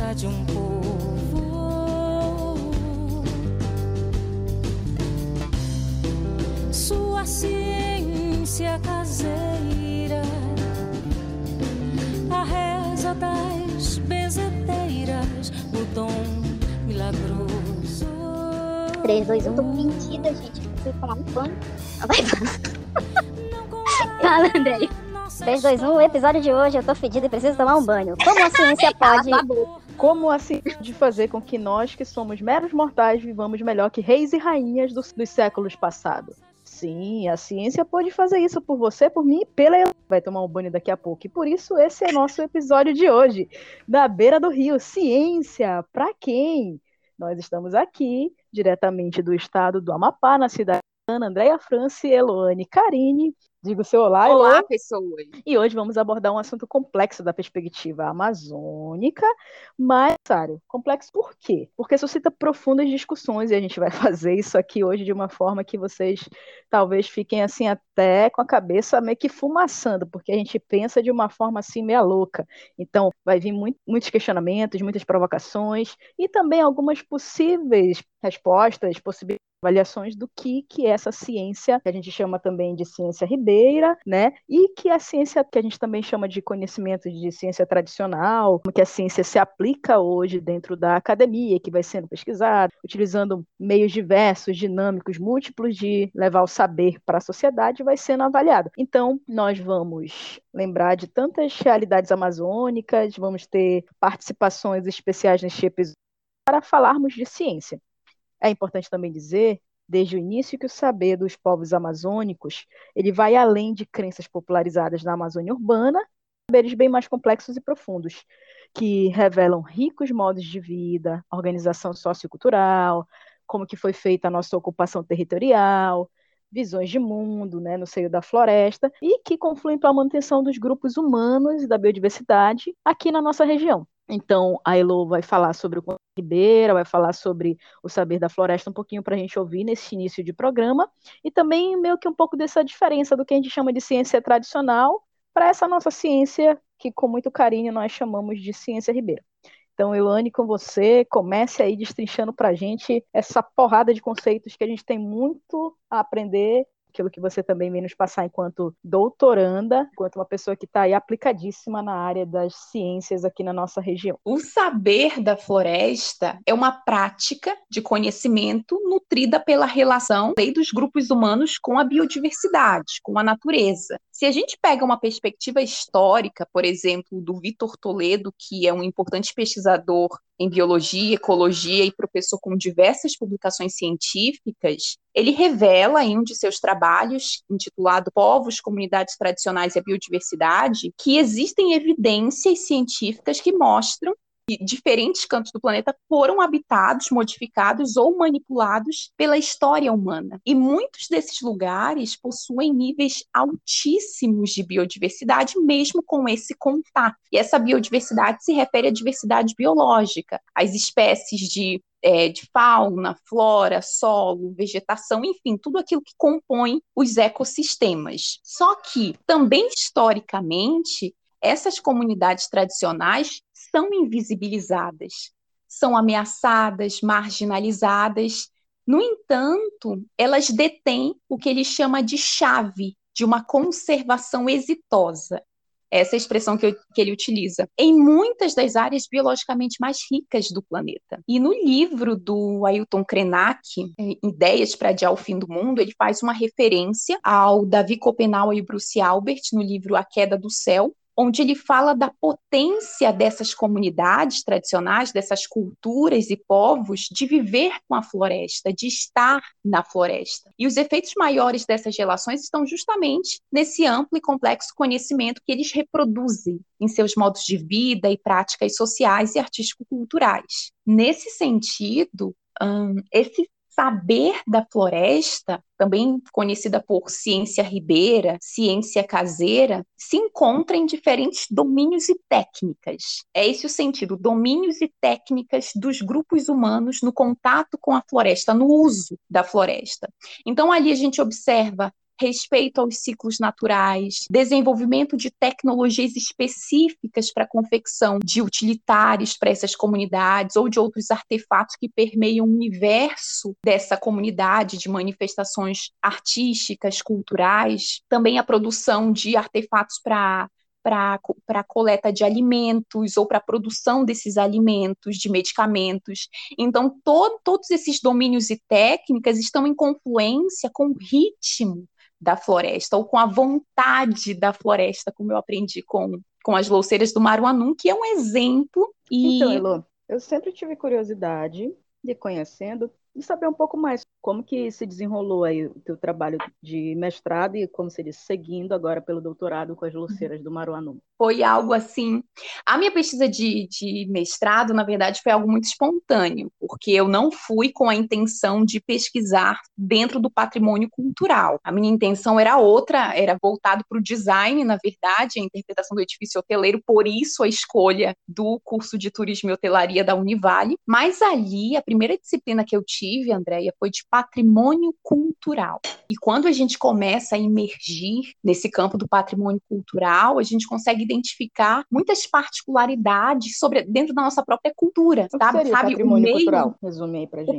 herança de um povo. Sua ciência caseira, a reza das benzedeiras, o dom milagroso. 3, 2, 1. Tô mentida, gente. Fui tomar um banho. Ah, Vai, Fala, André. 3, 2, 1. Episódio de hoje. Eu tô fedida e preciso tomar um banho. Como a ciência pode. Como assim de fazer com que nós, que somos meros mortais, vivamos melhor que reis e rainhas dos, séculos passados? Sim, a ciência pode fazer isso por você, por mim e pela Ela. Vai tomar um banho daqui a pouco. E por isso esse é nosso episódio de hoje. Da beira do rio. Ciência, pra quem? Nós estamos aqui, diretamente do estado do Amapá, na cidade de Ana, Andréia France, Eloane Karine. Digo seu olá, Olá, Elo. pessoas. E hoje vamos abordar um assunto complexo da perspectiva amazônica, mas, Sário, complexo por quê? Porque suscita profundas discussões e a gente vai fazer isso aqui hoje de uma forma que vocês talvez fiquem assim até com a cabeça meio que fumaçando, porque a gente pensa de uma forma assim meia louca. Então, vai vir muito, muitos questionamentos, muitas provocações e também algumas possíveis respostas, possibilidades avaliações do que, que é essa ciência, que a gente chama também de ciência ribeira, né? E que a ciência que a gente também chama de conhecimento de ciência tradicional, como que a ciência se aplica hoje dentro da academia, que vai sendo pesquisada, utilizando meios diversos, dinâmicos, múltiplos de levar o saber para a sociedade, vai sendo avaliado. Então, nós vamos lembrar de tantas realidades amazônicas, vamos ter participações especiais neste episódio para falarmos de ciência. É importante também dizer, desde o início, que o saber dos povos amazônicos ele vai além de crenças popularizadas na Amazônia urbana, saberes bem mais complexos e profundos, que revelam ricos modos de vida, organização sociocultural, como que foi feita a nossa ocupação territorial, visões de mundo, né, no seio da floresta, e que confluem para a manutenção dos grupos humanos e da biodiversidade aqui na nossa região. Então, a Elo vai falar sobre o Ribeira, vai falar sobre o saber da floresta um pouquinho para a gente ouvir nesse início de programa, e também meio que um pouco dessa diferença do que a gente chama de ciência tradicional para essa nossa ciência que com muito carinho nós chamamos de ciência ribeira. Então, Elane, com você, comece aí destrinchando para a gente essa porrada de conceitos que a gente tem muito a aprender aquilo que você também vem nos passar enquanto doutoranda, enquanto uma pessoa que está aí aplicadíssima na área das ciências aqui na nossa região. O saber da floresta é uma prática de conhecimento nutrida pela relação dos grupos humanos com a biodiversidade, com a natureza. Se a gente pega uma perspectiva histórica, por exemplo, do Vitor Toledo, que é um importante pesquisador em biologia, ecologia e professor com diversas publicações científicas, ele revela em um de seus trabalhos, intitulado Povos, Comunidades Tradicionais e a Biodiversidade, que existem evidências científicas que mostram diferentes cantos do planeta foram habitados, modificados ou manipulados pela história humana. E muitos desses lugares possuem níveis altíssimos de biodiversidade, mesmo com esse contato. E essa biodiversidade se refere à diversidade biológica, às espécies de é, de fauna, flora, solo, vegetação, enfim, tudo aquilo que compõe os ecossistemas. Só que, também historicamente, essas comunidades tradicionais são invisibilizadas, são ameaçadas, marginalizadas. No entanto, elas detêm o que ele chama de chave de uma conservação exitosa. Essa é a expressão que, eu, que, ele utiliza. Em muitas das áreas biologicamente mais ricas do planeta. E no livro do Ailton Krenak, Ideias para Adiar o Fim do Mundo, ele faz uma referência ao Davi Copenau e Bruce Albert no livro A Queda do Céu, onde ele fala da potência dessas comunidades tradicionais, dessas culturas e povos, de viver com a floresta, de estar na floresta. E os efeitos maiores dessas relações estão justamente nesse amplo e complexo conhecimento que eles reproduzem em seus modos de vida e práticas sociais e artístico-culturais. Nesse sentido, um, esse saber da floresta, também conhecida por ciência ribeira, ciência caseira, se encontra em diferentes domínios e técnicas. É esse o sentido, domínios e técnicas dos grupos humanos no contato com a floresta, no uso da floresta. Então ali a gente observa respeito aos ciclos naturais, desenvolvimento de tecnologias específicas para a confecção de utilitários para essas comunidades ou de outros artefatos que permeiam o universo dessa comunidade de manifestações artísticas, culturais, também a produção de artefatos para para a coleta de alimentos ou para a produção desses alimentos, de medicamentos. Então, to, todos esses domínios e técnicas estão em confluência com o ritmo da floresta, ou com a vontade da floresta, como eu aprendi com, com as louceiras do Maruanum, que é um exemplo. E... Então, Elo, eu sempre tive curiosidade de conhecendo e saber um pouco mais como que se desenrolou aí o teu trabalho de mestrado e, como se diz, seguindo agora pelo doutorado com as luceiras do Maruanu. Foi algo assim. A minha pesquisa de, de mestrado, na verdade, foi algo muito espontâneo, porque eu não fui com a intenção de pesquisar dentro do patrimônio cultural. A minha intenção era outra, era voltado para o design, na verdade, a interpretação do edifício hoteleiro, por isso a escolha do curso de turismo e hotelaria da Univale. Mas ali, a primeira disciplina que eu tive tive, Andréia, foi de patrimônio cultural. E quando a gente começa a emergir nesse campo do patrimônio cultural, a gente consegue identificar muitas particularidades sobre dentro da nossa própria cultura, o sabe? Sabe patrimônio o meio, cultural? Resume aí pra gente. O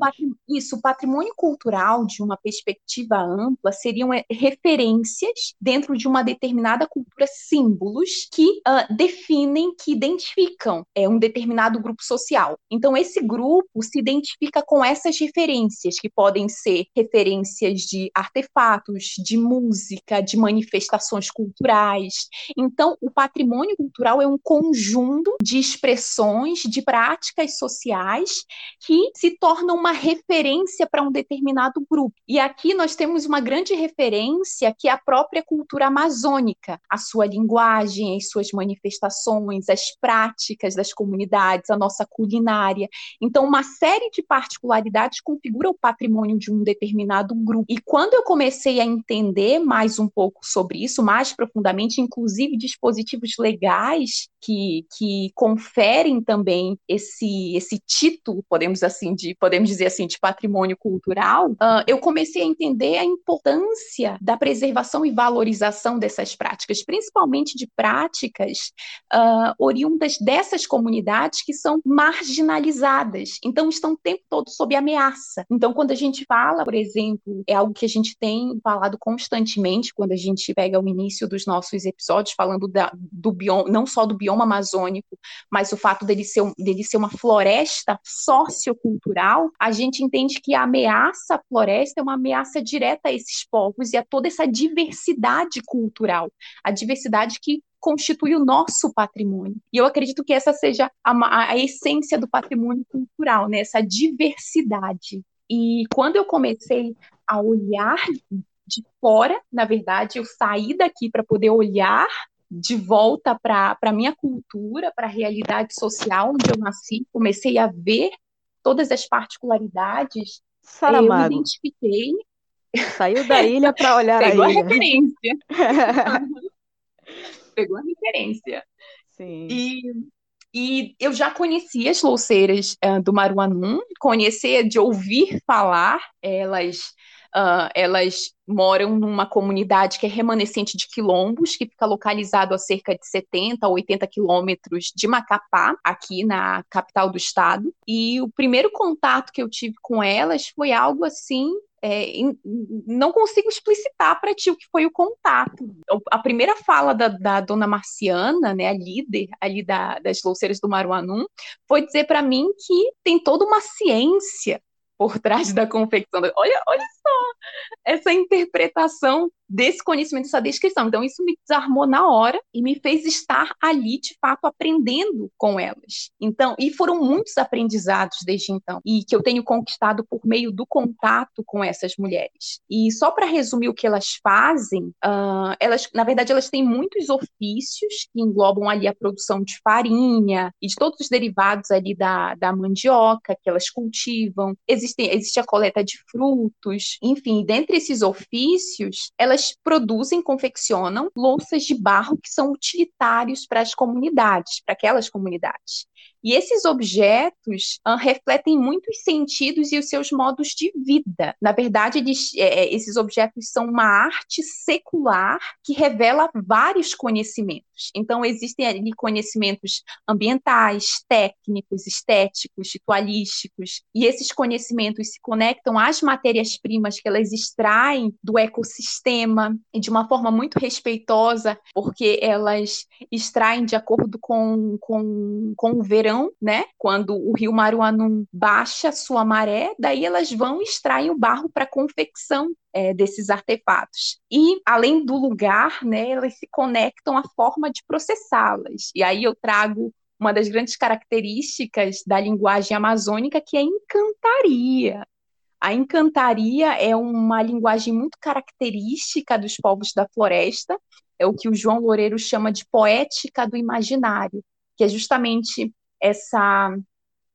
isso, o patrimônio cultural de uma perspectiva ampla seriam é, referências dentro de uma determinada cultura, símbolos que uh, definem, que identificam é, um determinado grupo social. Então, esse grupo se identifica com essas referências, que podem ser referências de artefatos, de música, de manifestações culturais. Então, o patrimônio cultural é um conjunto de expressões, de práticas sociais que se tornam uma referência para um determinado grupo. E aqui nós temos uma grande referência que é a própria cultura amazônica, a sua linguagem, as suas manifestações, as práticas das comunidades, a nossa culinária. Então, uma série de particularidades configura o patrimônio de um determinado grupo. E quando eu comecei a entender mais um pouco sobre isso, mais profundamente, inclusive dispositivos legais que, que conferem também esse, esse título, podemos assim de podemos dizer assim, de patrimônio cultural, uh, eu comecei a entender a importância da preservação e valorização dessas práticas, principalmente de práticas uh, oriundas dessas comunidades que são marginalizadas, então estão o tempo todo sob ameaça. Então, quando a gente fala, por exemplo, é algo que a gente tem falado constantemente quando a gente pega o início dos nossos episódios falando da, do bioma, não só do bioma bioma amazônico, mas o fato dele ser, dele ser uma floresta sociocultural, a gente entende que a ameaça à floresta é uma ameaça direta a esses povos e a toda essa diversidade cultural, a diversidade que constitui o nosso patrimônio. E eu acredito que essa seja a, a essência do patrimônio cultural, né? essa diversidade. E quando eu comecei a olhar de fora, na verdade, eu saí daqui para poder olhar de volta para a minha cultura, para a realidade social onde eu nasci, comecei a ver todas as particularidades. Saramago. Eu identifiquei. Saiu da ilha para olhar Pegou a ilha. a referência. Pegou a referência. Sim. E, e eu já conhecia as louceiras uh, do Maruanum, conhecia de ouvir falar, elas Uh, elas moram numa comunidade que é remanescente de quilombos, que fica localizado a cerca de 70 ou 80 quilômetros de Macapá, aqui na capital do estado. E o primeiro contato que eu tive com elas foi algo assim é, não consigo explicitar para ti o que foi o contato. A primeira fala da, da dona Marciana, né, a líder ali da, das louceiras do Maruanum, foi dizer para mim que tem toda uma ciência por trás da confecção. Olha, olha só essa interpretação desse conhecimento, dessa descrição. Então, isso me desarmou na hora e me fez estar ali, de fato, aprendendo com elas. Então, e foram muitos aprendizados desde então, e que eu tenho conquistado por meio do contato com essas mulheres. E só para resumir o que elas fazem, uh, elas, na verdade, elas têm muitos ofícios que englobam ali a produção de farinha e de todos os derivados ali da, da mandioca que elas cultivam. Existe, existe a coleta de frutos, enfim, dentre esses ofícios, elas produzem, confeccionam louças de barro que são utilitários para as comunidades, para aquelas comunidades. E esses objetos uh, refletem muitos sentidos e os seus modos de vida. Na verdade, eles, é, é, esses objetos são uma arte secular que revela vários conhecimentos. Então, existem ali conhecimentos ambientais, técnicos, estéticos, ritualísticos, e esses conhecimentos se conectam às matérias-primas que elas extraem do ecossistema e de uma forma muito respeitosa, porque elas extraem de acordo com, com, com o verão verão, né? Quando o rio Maruanum baixa sua maré, daí elas vão e extraem o barro para confecção é, desses artefatos. E, além do lugar, né, elas se conectam à forma de processá-las. E aí eu trago uma das grandes características da linguagem amazônica, que é a encantaria. A encantaria é uma linguagem muito característica dos povos da floresta, é o que o João Loureiro chama de poética do imaginário, que é justamente essa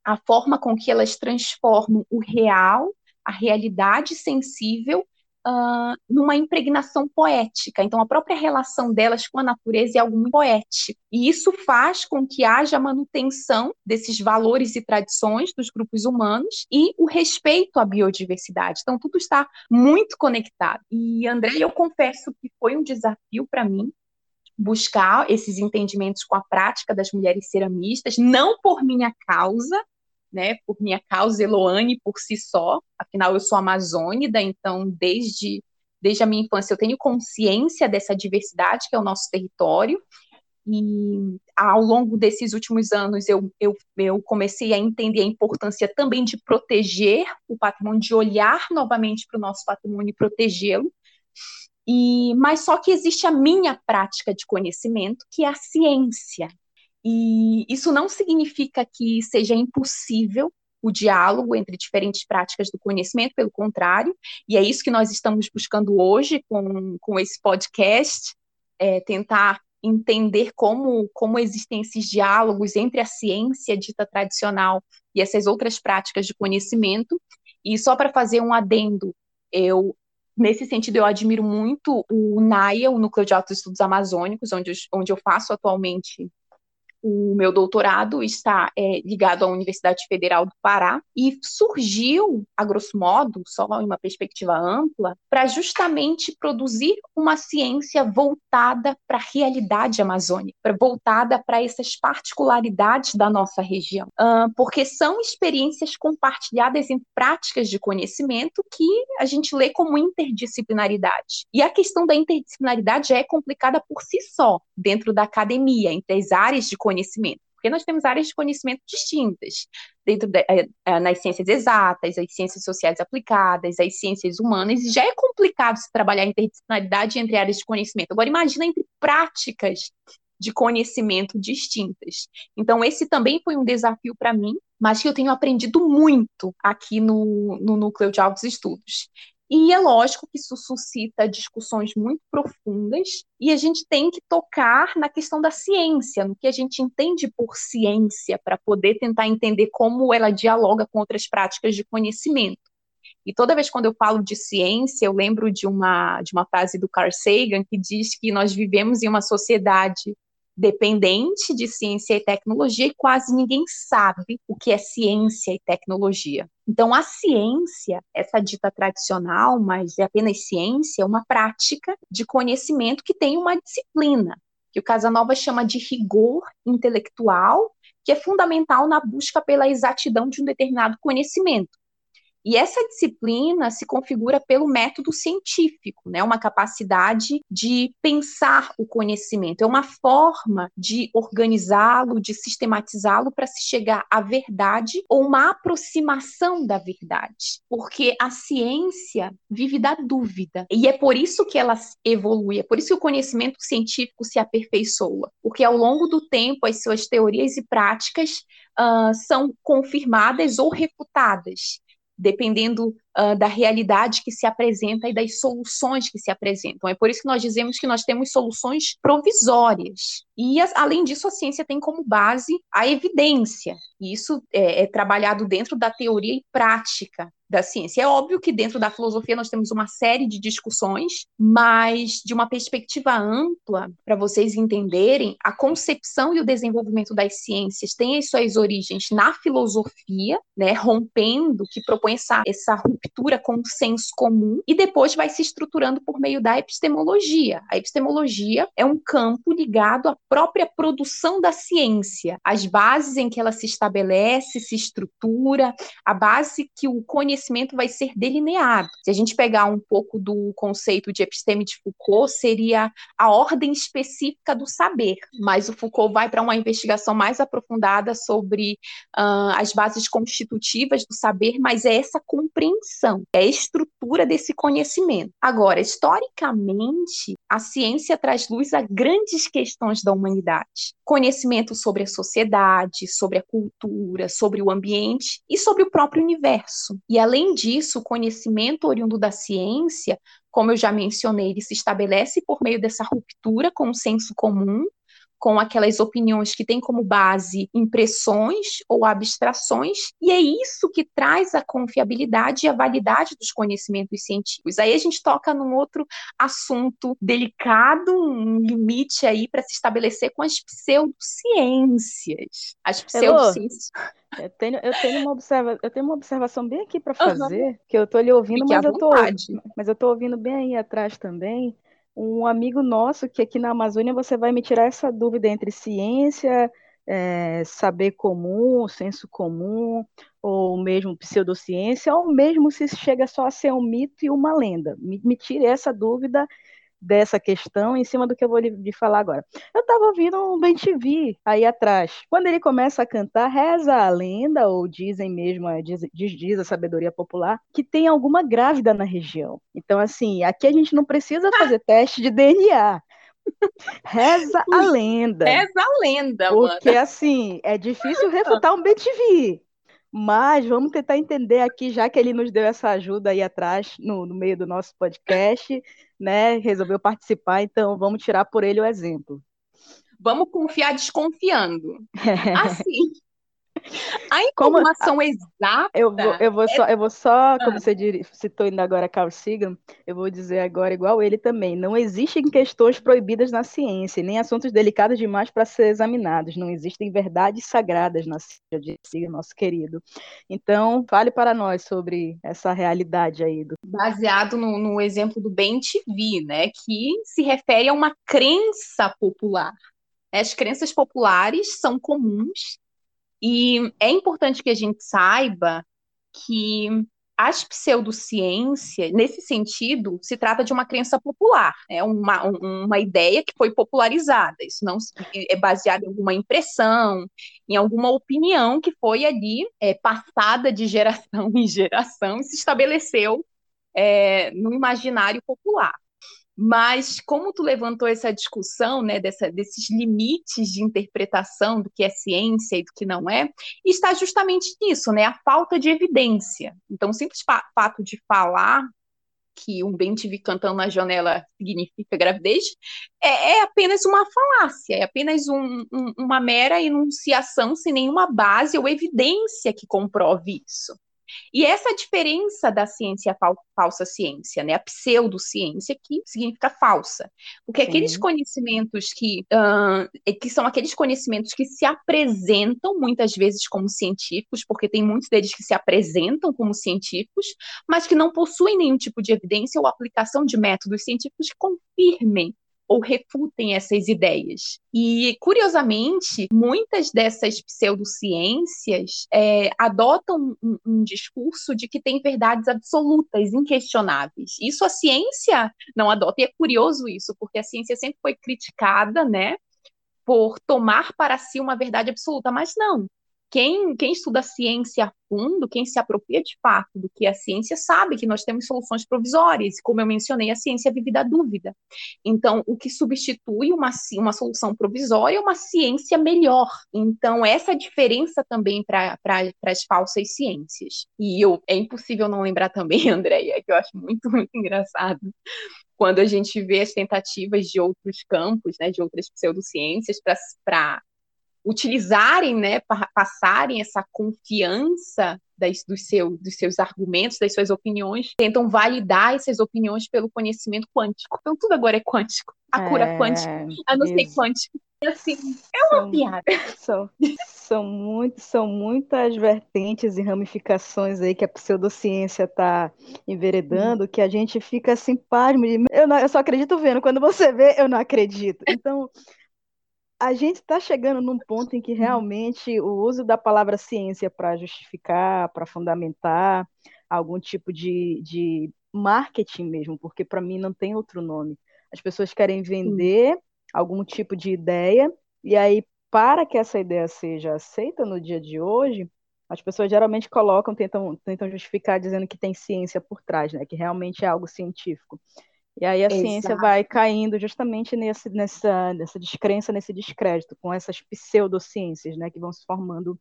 a forma com que elas transformam o real, a realidade sensível, uh, numa impregnação poética. Então, a própria relação delas com a natureza é algo muito poético. E isso faz com que haja manutenção desses valores e tradições dos grupos humanos e o respeito à biodiversidade. Então, tudo está muito conectado. E, André, eu confesso que foi um desafio para mim buscar esses entendimentos com a prática das mulheres ceramistas, não por minha causa, né, por minha causa Eloane por si só, afinal eu sou amazônida, então desde, desde a minha infância eu tenho consciência dessa diversidade que é o nosso território, e ao longo desses últimos anos eu, eu, eu comecei a entender a importância também de proteger o patrimônio, de olhar novamente para o nosso patrimônio e protegê-lo, e, mas só que existe a minha prática de conhecimento, que é a ciência. E isso não significa que seja impossível o diálogo entre diferentes práticas do conhecimento, pelo contrário, e é isso que nós estamos buscando hoje com, com esse podcast, é, tentar entender como, como existem esses diálogos entre a ciência dita tradicional e essas outras práticas de conhecimento. E só para fazer um adendo, eu Nesse sentido, eu admiro muito o NAIA, o Núcleo de Altos Estudos Amazônicos, onde, onde eu faço atualmente o meu doutorado está é, ligado à Universidade Federal do Pará e surgiu, a grosso modo, só em uma perspectiva ampla, para justamente produzir uma ciência voltada para a realidade amazônica, voltada para essas particularidades da nossa região, porque são experiências compartilhadas em práticas de conhecimento que a gente lê como interdisciplinaridade. E a questão da interdisciplinaridade é complicada por si só, dentro da academia, entre as áreas de conhecimento, porque nós temos áreas de conhecimento distintas, dentro de, é, é, nas ciências exatas, as ciências sociais aplicadas, as ciências humanas, e já é complicado se trabalhar interdisciplinaridade entre áreas de conhecimento. Agora, imagina entre práticas de conhecimento distintas. Então, esse também foi um desafio para mim, mas que eu tenho aprendido muito aqui no, no Núcleo de Altos Estudos. E é lógico que isso suscita discussões muito profundas, e a gente tem que tocar na questão da ciência, no que a gente entende por ciência, para poder tentar entender como ela dialoga com outras práticas de conhecimento. E toda vez quando eu falo de ciência, eu lembro de uma, de uma frase do Carl Sagan que diz que nós vivemos em uma sociedade dependente de ciência e tecnologia e quase ninguém sabe o que é ciência e tecnologia. Então, a ciência, essa dita tradicional, mas é apenas ciência, é uma prática de conhecimento que tem uma disciplina, que o Casanova chama de rigor intelectual, que é fundamental na busca pela exatidão de um determinado conhecimento. E essa disciplina se configura pelo método científico, né? Uma capacidade de pensar o conhecimento, é uma forma de organizá-lo, de sistematizá-lo para se chegar à verdade ou uma aproximação da verdade. Porque a ciência vive da dúvida. E é por isso que ela evolui, é por isso que o conhecimento científico se aperfeiçoa. Porque ao longo do tempo, as suas teorias e práticas uh, são confirmadas ou refutadas dependendo uh, da realidade que se apresenta e das soluções que se apresentam. É por isso que nós dizemos que nós temos soluções provisórias. E, além disso, a ciência tem como base a evidência. E isso é, é trabalhado dentro da teoria e prática da ciência. É óbvio que dentro da filosofia nós temos uma série de discussões, mas de uma perspectiva ampla, para vocês entenderem, a concepção e o desenvolvimento das ciências têm as suas origens na filosofia, né, rompendo, que propõe essa, essa ruptura com o senso comum, e depois vai se estruturando por meio da epistemologia. A epistemologia é um campo ligado à própria produção da ciência, as bases em que ela se estabelece, se estrutura, a base que o conhecimento vai ser delineado. Se a gente pegar um pouco do conceito de episteme de Foucault, seria a ordem específica do saber, mas o Foucault vai para uma investigação mais aprofundada sobre uh, as bases constitutivas do saber, mas é essa compreensão, é a estrutura desse conhecimento. Agora, historicamente, a ciência traz luz a grandes questões da humanidade. Conhecimento sobre a sociedade, sobre a cultura, sobre o ambiente e sobre o próprio universo. E além disso, o conhecimento oriundo da ciência, como eu já mencionei, ele se estabelece por meio dessa ruptura com o senso comum com aquelas opiniões que têm como base impressões ou abstrações, e é isso que traz a confiabilidade e a validade dos conhecimentos científicos. Aí a gente toca num outro assunto delicado, um limite aí para se estabelecer com as pseudociências. As pseudociências. Eu tenho, eu, tenho uma observa, eu tenho uma observação bem aqui para fazer, uhum. que eu estou lhe ouvindo, mas eu, tô, mas eu estou ouvindo bem aí atrás também um amigo nosso que aqui na Amazônia você vai me tirar essa dúvida entre ciência, é, saber comum, senso comum, ou mesmo pseudociência, ou mesmo se chega só a ser um mito e uma lenda. Me, me tire essa dúvida dessa questão em cima do que eu vou lhe falar agora. Eu estava ouvindo um Ben TV aí atrás. Quando ele começa a cantar, reza a lenda, ou dizem mesmo, diz, diz a sabedoria popular, que tem alguma grávida na região. Então, assim, aqui a gente não precisa fazer teste de DNA. Reza a lenda. Reza a lenda, Porque, mano. assim, é difícil refutar um BTV. Mas vamos tentar entender aqui, já que ele nos deu essa ajuda aí atrás, no, no meio do nosso podcast, né? Resolveu participar, então vamos tirar por ele o exemplo. Vamos confiar desconfiando. Assim, a informação como, exata. Eu vou, eu vou só, eu vou só, como ah. você citou ainda agora Carl Sagan, eu vou dizer agora igual ele também. Não existem questões proibidas na ciência, nem assuntos delicados demais para ser examinados. Não existem verdades sagradas na ciência, disse nosso querido. Então, fale para nós sobre essa realidade aí. Do... Baseado no, no exemplo do Ben TV, né, que se refere a uma crença popular. As crenças populares são comuns e é importante que a gente saiba que as pseudociências, nesse sentido, se trata de uma crença popular, é uma, uma ideia que foi popularizada. Isso não é baseado em alguma impressão, em alguma opinião que foi ali é, passada de geração em geração e se estabeleceu é, no imaginário popular. Mas como tu levantou essa discussão, né, dessa, desses limites de interpretação do que é ciência e do que não é, está justamente nisso, né, a falta de evidência. Então, o simples fato de falar que um bem te vi cantando na janela significa gravidez, é, é apenas uma falácia, é apenas um, um, uma mera enunciação sem nenhuma base ou evidência que comprove isso. E essa diferença da ciência a falsa ciência, né? A pseudociência, que significa falsa. Porque Sim. aqueles conhecimentos que, uh, que são aqueles conhecimentos que se apresentam muitas vezes como científicos, porque tem muitos deles que se apresentam como científicos, mas que não possuem nenhum tipo de evidência ou aplicação de métodos científicos que confirmem ou refutem essas ideias. E, curiosamente, muitas dessas pseudociências é, adotam um, um, discurso de que tem verdades absolutas, inquestionáveis. Isso a ciência não adota, e é curioso isso, porque a ciência sempre foi criticada, né, por tomar para si uma verdade absoluta, mas não quem, quem estuda a ciência a fundo, quem se apropria de fato do que é a ciência, sabe que nós temos soluções provisórias. Como eu mencionei, a ciência vive da dúvida. Então, o que substitui uma, uma solução provisória é uma ciência melhor. Então, essa diferença também para pra, as falsas ciências. E eu, é impossível não lembrar também, Andréia, que eu acho muito, muito engraçado quando a gente vê as tentativas de outros campos, né, de outras pseudociências, para utilizarem, né, passarem essa confiança das, dos, seu, dos seus argumentos, das suas opiniões, tentam validar essas opiniões pelo conhecimento quântico. Então tudo agora é quântico. A é, cura quântica, a não ser quântico. E assim, é uma são, piada. São, são, muito, são muitas vertentes e ramificações aí que a pseudociência está enveredando, hum. que a gente fica assim, pasmo. Eu, não, eu só acredito vendo. Quando você vê, eu não acredito. Então, a gente está chegando num ponto em que realmente o uso da palavra ciência para justificar, para fundamentar algum tipo de, de marketing mesmo, porque para mim não tem outro nome. As pessoas querem vender algum tipo de ideia, e aí, para que essa ideia seja aceita no dia de hoje, as pessoas geralmente colocam, tentam, tentam justificar dizendo que tem ciência por trás, né? Que realmente é algo científico. E aí a Exato. ciência vai caindo justamente nesse, nessa, nessa descrença, nesse descrédito, com essas pseudociências, né, que vão se formando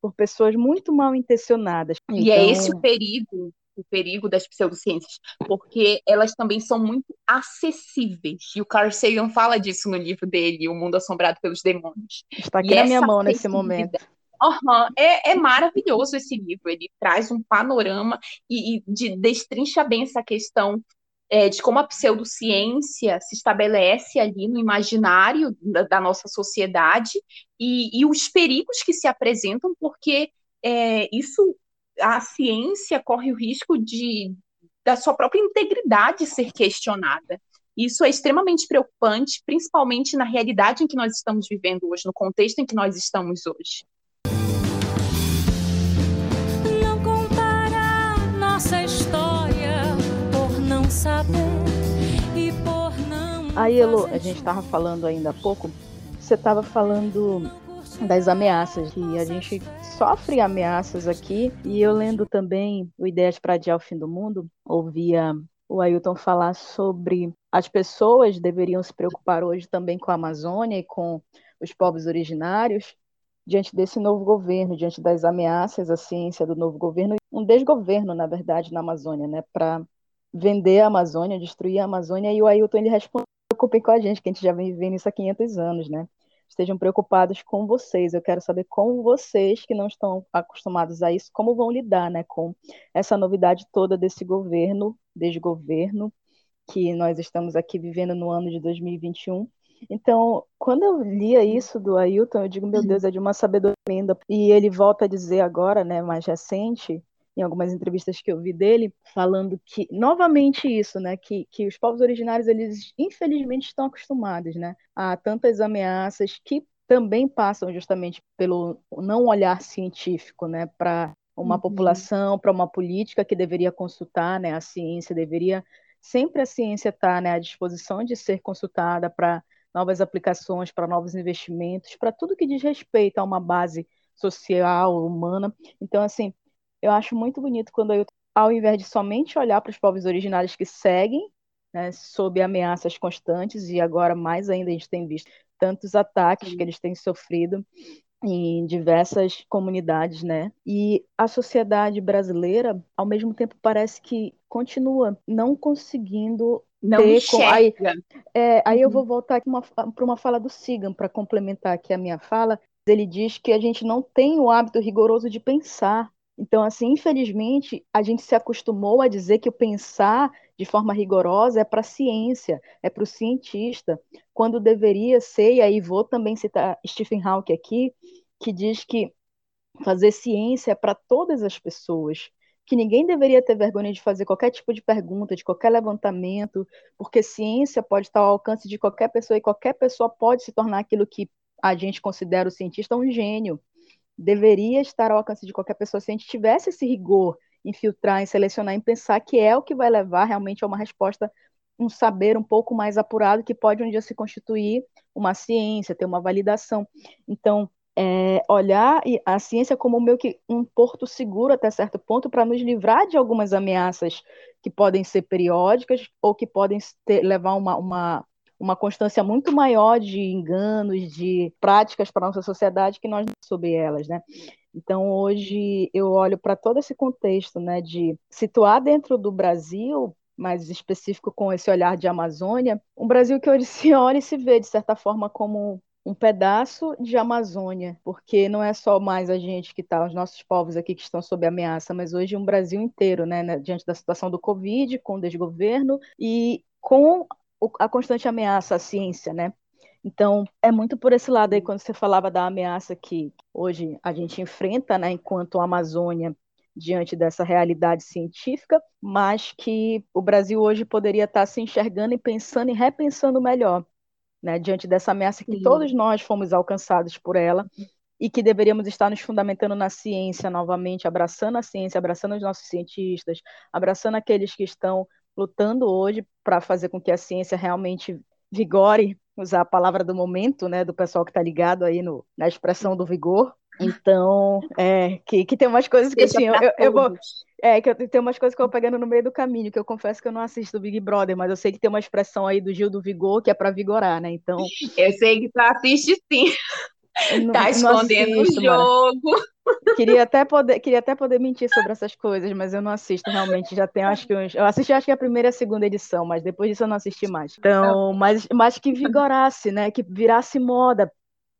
por pessoas muito mal intencionadas. E é então... é esse o perigo, o perigo das pseudociências, porque elas também são muito acessíveis. E o Carl Sagan fala disso no livro dele, O Mundo Assombrado pelos Demônios. Está aqui e na minha mão nesse momento. Uhum. É, é, maravilhoso esse livro. Ele traz um panorama e, e de, destrincha bem essa questão é, de como a pseudociência se estabelece ali no imaginário da, da nossa sociedade e, e, os perigos que se apresentam, porque é, isso a ciência corre o risco de da sua própria integridade ser questionada. Isso é extremamente preocupante, principalmente na realidade em que nós estamos vivendo hoje, no contexto em que nós estamos hoje. Aí, Elo, a gente estava falando ainda há pouco, você estava falando das ameaças, que a gente sofre ameaças aqui, e eu lendo também o Ideias para Adiar o Fim do Mundo, ouvia o Ailton falar sobre as pessoas deveriam se preocupar hoje também com a Amazônia e com os povos originários, diante desse novo governo, diante das ameaças à ciência do novo governo, um desgoverno, na verdade, na Amazônia, né, para vender a Amazônia, destruir a Amazônia, e o Ailton ele respondeu preocupem com a gente, que a gente já vem vivendo isso há 500 anos, né? Estejam preocupados com vocês. Eu quero saber como vocês, que não estão acostumados a isso, como vão lidar, né, com essa novidade toda desse governo, desgoverno, que nós estamos aqui vivendo no ano de 2021. Então, quando eu lia isso do Ailton, eu digo, meu Deus, é de uma sabedoria. E ele volta a dizer agora, né, mais recente, em algumas entrevistas que eu vi dele, falando que, novamente isso, né, que, que os povos originários, eles infelizmente estão acostumados, né, a tantas ameaças que também passam justamente pelo não olhar científico, né, para uma uhum. população, para uma política que deveria consultar, né, a ciência deveria sempre a ciência estar tá, né, à disposição de ser consultada para novas aplicações, para novos investimentos, para tudo que diz respeito a uma base social, humana. Então, assim, eu acho muito bonito quando eu, ao invés de somente olhar para os povos originários que seguem, né, sob ameaças constantes, e agora mais ainda a gente tem visto tantos ataques que eles têm sofrido em diversas comunidades, né? E a sociedade brasileira, ao mesmo tempo, parece que continua não conseguindo não ter com... aí, é, aí uhum. eu vou voltar para uma fala do Sigan para complementar aqui a minha fala. Ele diz que a gente não tem o hábito rigoroso de pensar então, assim, infelizmente, a gente se acostumou a dizer que o pensar de forma rigorosa é para a ciência, é para o cientista, quando deveria ser, e aí vou também citar Stephen Hawking aqui, que diz que fazer ciência é para todas as pessoas, que ninguém deveria ter vergonha de fazer qualquer tipo de pergunta, de qualquer levantamento, porque ciência pode estar ao alcance de qualquer pessoa e qualquer pessoa pode se tornar aquilo que a gente considera o cientista um gênio deveria estar ao alcance de qualquer pessoa se a gente tivesse esse rigor em filtrar, em selecionar, em pensar que é o que vai levar realmente a uma resposta, um saber um pouco mais apurado que pode um dia se constituir uma ciência, ter uma validação. Então, é, olhar a ciência como meio que um porto seguro até certo ponto para nos livrar de algumas ameaças que podem ser periódicas ou que podem ter, levar uma, uma uma constância muito maior de enganos, de práticas para a nossa sociedade que nós não sobre elas, né? Então, hoje, eu olho para todo esse contexto, né, de situar dentro do Brasil, mais específico com esse olhar de Amazônia, um Brasil que hoje se olha e se vê, de certa forma, como um pedaço de Amazônia, porque não é só mais a gente que está, os nossos povos aqui que estão sob ameaça, mas hoje um Brasil inteiro, né, né, diante da situação do Covid, com desgoverno e com a constante ameaça à ciência, né? Então, é muito por esse lado aí, quando você falava da ameaça que hoje a gente enfrenta, né, enquanto Amazônia, diante dessa realidade científica, mas que o Brasil hoje poderia estar se enxergando e pensando e repensando melhor, né, diante dessa ameaça que Sim. todos nós fomos alcançados por ela e que deveríamos estar nos fundamentando na ciência novamente, abraçando a ciência, abraçando os nossos cientistas, abraçando aqueles que estão lutando hoje para fazer com que a ciência realmente vigore, usar a palavra do momento, né, do pessoal que está ligado aí no, na expressão do vigor. Então, é, que, que tem umas coisas que assim, eu, eu, vou. É, que eu, tem umas coisas que eu vou pegando no meio do caminho, que eu confesso que eu não assisto Big Brother, mas eu sei que tem uma expressão aí do Gil do Vigor que é para vigorar, né? Então. Eu sei que tu assiste sim. Não, tá escondendo o jogo. Queria até, poder, queria até poder mentir sobre essas coisas, mas eu não assisto realmente. Já tem acho que uns. Eu assisti acho que a primeira e a segunda edição, mas depois disso eu não assisti mais. Então, mas, mas que vigorasse, né? Que virasse moda.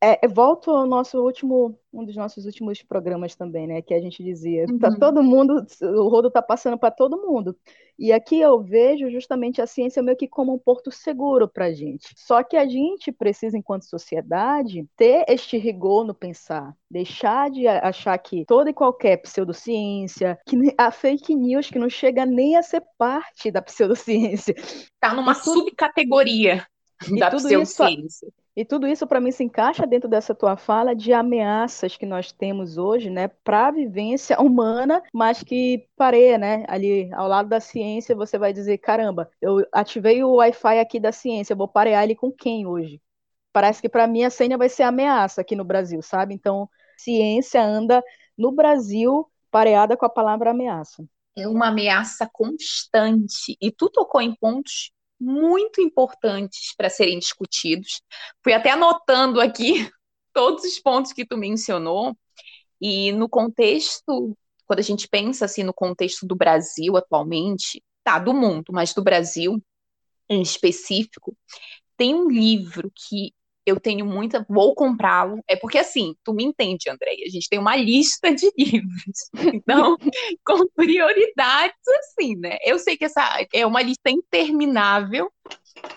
É, volto ao nosso último, um dos nossos últimos programas também, né? Que a gente dizia, tá uhum. tá todo mundo, o rodo tá passando para todo mundo. E aqui eu vejo justamente a ciência meio que como um porto seguro para a gente. Só que a gente precisa, enquanto sociedade, ter este rigor no pensar, deixar de achar que toda e qualquer pseudociência, que a fake news que não chega nem a ser parte da pseudociência, tá numa subcategoria da pseudociência. Isso, e tudo isso, para mim, se encaixa dentro dessa tua fala de ameaças que nós temos hoje, né, para a vivência humana, mas que pareia, né, ali ao lado da ciência, você vai dizer: caramba, eu ativei o Wi-Fi aqui da ciência, eu vou parear ele com quem hoje? Parece que para mim a senha vai ser ameaça aqui no Brasil, sabe? Então, ciência anda no Brasil pareada com a palavra ameaça. É uma ameaça constante. E tu tocou em pontos muito importantes para serem discutidos. Fui até anotando aqui todos os pontos que tu mencionou, e no contexto, quando a gente pensa assim no contexto do Brasil atualmente, tá, do mundo, mas do Brasil em específico, tem um livro que eu tenho muita, vou comprá-lo. É porque assim, tu me entende, Andréia, a gente tem uma lista de livros. Então, com prioridades assim, né? Eu sei que essa é uma lista interminável,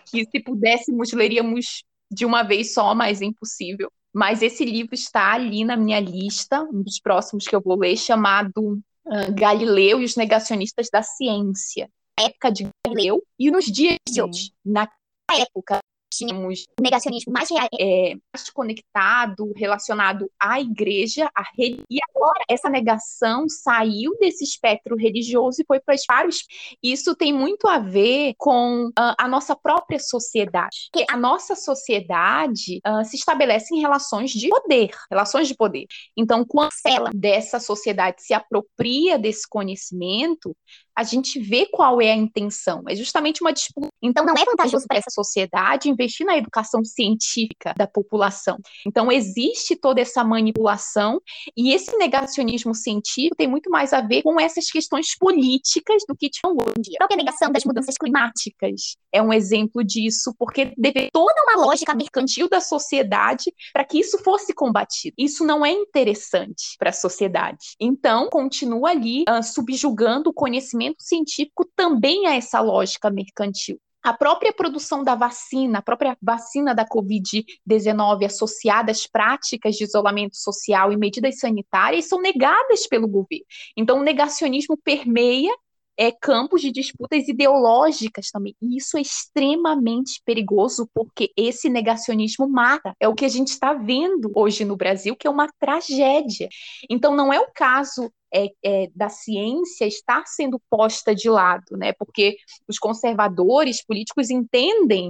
que se pudéssemos leríamos de uma vez só, mas é impossível. Mas esse livro está ali na minha lista, um dos próximos que eu vou ler, chamado uh, Galileu e os Negacionistas da Ciência. Época de Galileu e nos dias de hoje. Na época tínhamos o negacionismo mais, é, mais conectado, relacionado à igreja, à religião. E agora essa negação saiu desse espectro religioso e foi para vários. Isso tem muito a ver com uh, a nossa própria sociedade. Porque a nossa sociedade uh, se estabelece em relações de poder, relações de poder. Então, quando ela dessa sociedade se apropria desse conhecimento, a gente vê qual é a intenção. É justamente uma disputa. Então, não é vantajoso para essa sociedade investir na educação científica da população. Então, existe toda essa manipulação e esse negacionismo científico tem muito mais a ver com essas questões políticas do que tinham hoje. A própria negação das mudanças climáticas é um exemplo disso, porque deve toda uma lógica mercantil da sociedade para que isso fosse combatido. Isso não é interessante para a sociedade. Então, continua ali uh, subjugando o conhecimento conhecimento científico também a essa lógica mercantil. A própria produção da vacina, a própria vacina da Covid-19 associada às práticas de isolamento social e medidas sanitárias são negadas pelo governo. Então, o negacionismo permeia é, campos de disputas ideológicas também. E isso é extremamente perigoso, porque esse negacionismo mata. É o que a gente está vendo hoje no Brasil, que é uma tragédia. Então, não é o caso é, é, da ciência estar sendo posta de lado, né? Porque os conservadores políticos entendem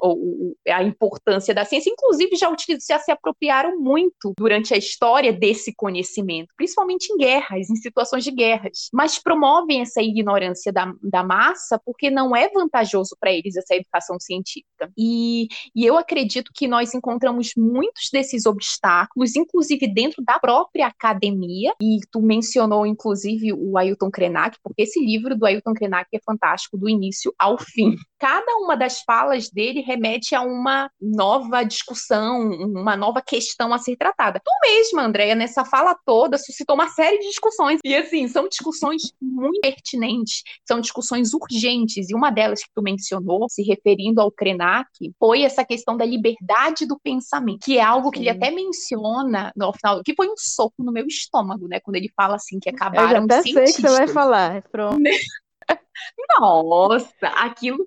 a importância da ciência, inclusive já, já se apropriaram muito durante a história desse conhecimento, principalmente em guerras, em situações de guerras, mas promovem essa ignorância da, da massa porque não é vantajoso para eles essa educação científica. E, e eu acredito que nós encontramos muitos desses obstáculos, inclusive dentro da própria academia, e tu mencionou, inclusive, inclusive, o Ailton Krenak, porque esse livro do Ailton Krenak é fantástico do início ao fim. Cada uma das falas dele remete a uma nova discussão, uma nova questão a ser tratada. Tu mesma, Andréia, nessa fala toda, suscitou uma série de discussões. E, assim, são discussões muito pertinentes, são discussões urgentes. E uma delas que tu mencionou, se referindo ao Krenak, foi essa questão da liberdade do pensamento, que é algo que Sim. ele até menciona no final, que foi um soco no meu estômago, né? Quando ele fala assim que acabaram Eu já até sei que você vai falar, pronto. Nossa, aquilo,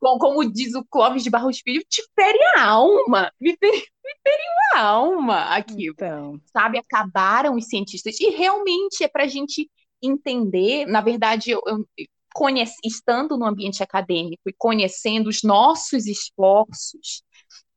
como diz o Clóvis de Barros Filho, te fere a alma, me feriu, me feriu a alma aquilo, então. sabe? Acabaram os cientistas, e realmente é para a gente entender, na verdade, eu, eu conhece, estando no ambiente acadêmico e conhecendo os nossos esforços,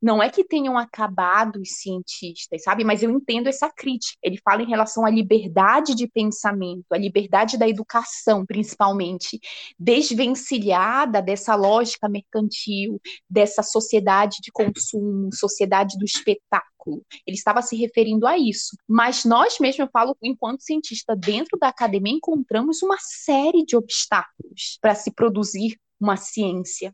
não é que tenham acabado os cientistas, sabe? Mas eu entendo essa crítica. Ele fala em relação à liberdade de pensamento, à liberdade da educação, principalmente, desvencilhada dessa lógica mercantil, dessa sociedade de consumo, sociedade do espetáculo. Ele estava se referindo a isso. Mas nós mesmos, eu falo, enquanto cientista, dentro da academia, encontramos uma série de obstáculos para se produzir uma ciência.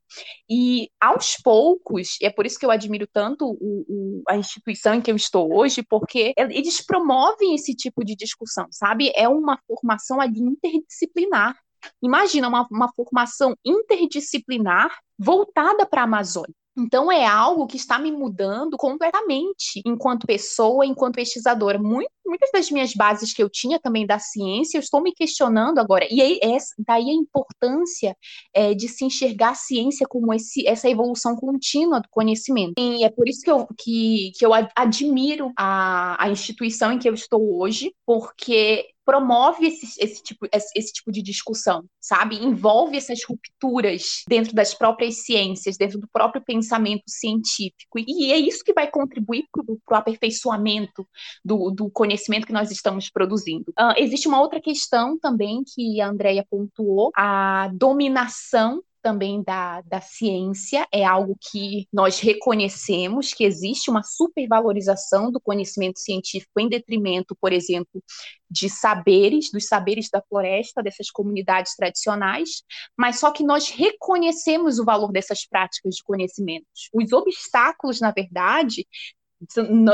E aos poucos, e é por isso que eu admiro tanto o, o, a instituição em que eu estou hoje, porque eles promovem esse tipo de discussão, sabe? É uma formação ali interdisciplinar. Imagina uma, uma formação interdisciplinar voltada para a Amazônia. Então é algo que está me mudando completamente enquanto pessoa, enquanto pesquisadora. Muitas das minhas bases que eu tinha também da ciência, eu estou me questionando agora. E aí, é, daí a importância é, de se enxergar a ciência como esse, essa evolução contínua do conhecimento. E é por isso que eu, que, que eu admiro a, a instituição em que eu estou hoje, porque promove esse, esse, tipo, esse, tipo de discussão, sabe? Envolve essas rupturas dentro das próprias ciências, dentro do próprio pensamento científico. E é isso que vai contribuir para o aperfeiçoamento do, do, conhecimento que nós estamos produzindo. Uh, existe uma outra questão também que a Andrea pontuou, a dominação também da, da ciência, é algo que nós reconhecemos que existe uma supervalorização do conhecimento científico em detrimento, por exemplo, de saberes, dos saberes da floresta, dessas comunidades tradicionais, mas só que nós reconhecemos o valor dessas práticas de conhecimentos. Os obstáculos, na verdade,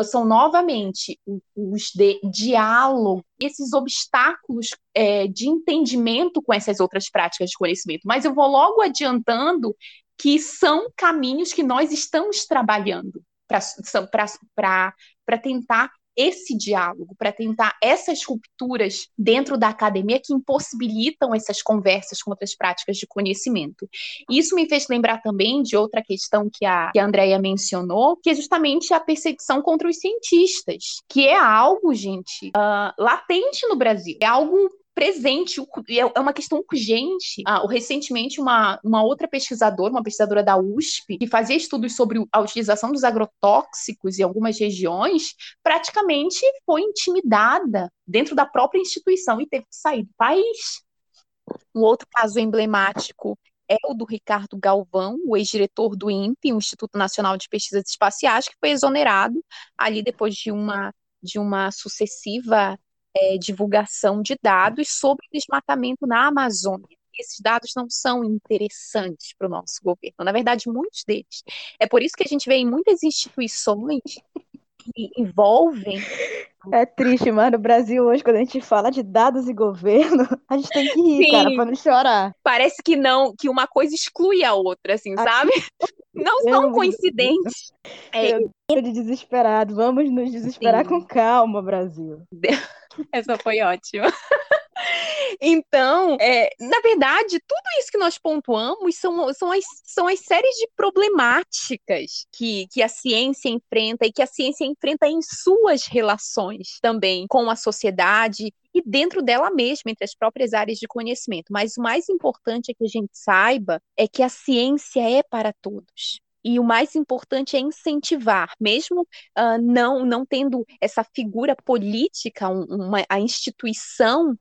são novamente os de diálogo, esses obstáculos é, de entendimento com essas outras práticas de conhecimento. Mas eu vou logo adiantando que são caminhos que nós estamos trabalhando para tentar esse diálogo, para tentar essas rupturas dentro da academia que impossibilitam essas conversas com outras práticas de conhecimento. Isso me fez lembrar também de outra questão que a, que a Andrea mencionou, que é justamente a perseguição contra os cientistas, que é algo, gente, uh, latente no Brasil. É algo presente, é, é uma questão urgente. Ah, recentemente, uma, uma outra pesquisadora, uma pesquisadora da USP, que fazia estudos sobre a utilização dos agrotóxicos em algumas regiões, praticamente foi intimidada dentro da própria instituição e teve que sair do país. Um outro caso emblemático é o do Ricardo Galvão, o ex-diretor do INPE, o Instituto Nacional de Pesquisas Espaciais, que foi exonerado ali depois de uma de uma sucessiva é, divulgação de dados sobre desmatamento na Amazônia. Esses dados não são interessantes para o nosso governo, na verdade, muitos deles. É por isso que a gente vê em muitas instituições que envolvem. É triste, mano. O Brasil hoje, quando a gente fala de dados e governo, a gente tem que rir, Sim. cara, para não chorar. Parece que não, que uma coisa exclui a outra, assim, sabe? Não são coincidentes. É, eu de desesperado. Vamos nos desesperar Sim. com calma, Brasil. Essa foi ótima. Então, é, na verdade, tudo isso que nós pontuamos são, são, as, são as séries de problemáticas que, que a ciência enfrenta e que a ciência enfrenta em suas relações também com a sociedade e dentro dela mesma, entre as próprias áreas de conhecimento. Mas o mais importante é que a gente saiba é que a ciência é para todos e o mais importante é incentivar, mesmo uh, não, não tendo essa figura política, uma, a instituição,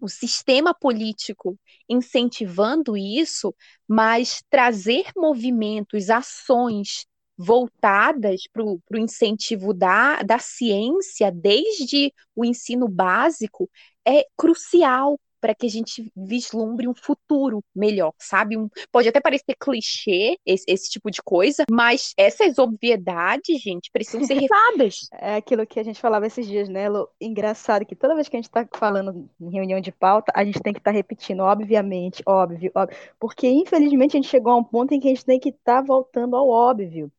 o sistema político incentivando isso, mas trazer movimentos, ações voltadas para o incentivo da, da ciência, desde o ensino básico, é crucial para que a gente vislumbre um futuro melhor, sabe? Um, pode até parecer clichê esse, esse, tipo de coisa, mas essas obviedades, gente, precisam ser refadas. É aquilo que a gente falava esses dias, né, Lu? Engraçado que toda vez que a gente está falando em reunião de pauta, a gente tem que estar tá repetindo, obviamente, óbvio, óbvio, porque infelizmente a gente chegou a um ponto em que a gente tem que estar tá voltando ao óbvio.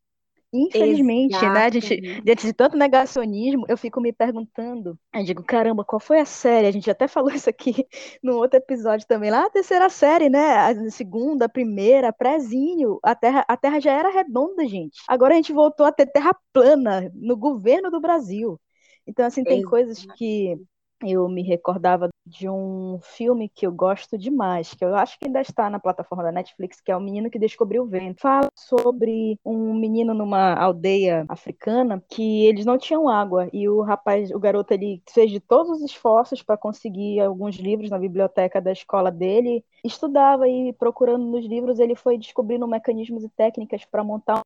Infelizmente, né? Gente, diante de tanto negacionismo, eu fico me perguntando. Eu digo, caramba, qual foi a série? A gente até falou isso aqui no outro episódio também, lá a terceira série, né? A segunda, a primeira, prézinho. A terra, a terra já era redonda, gente. Agora a gente voltou a ter terra plana no governo do Brasil. Então, assim, tem coisas que eu me recordava de um filme que eu gosto demais, que eu acho que ainda está na plataforma da Netflix, que é O Menino que Descobriu o Vento. Fala sobre um menino numa aldeia africana que eles não tinham água e o rapaz, o garoto, ele fez de todos os esforços para conseguir alguns livros na biblioteca da escola dele, estudava e procurando nos livros ele foi descobrindo mecanismos e técnicas para montar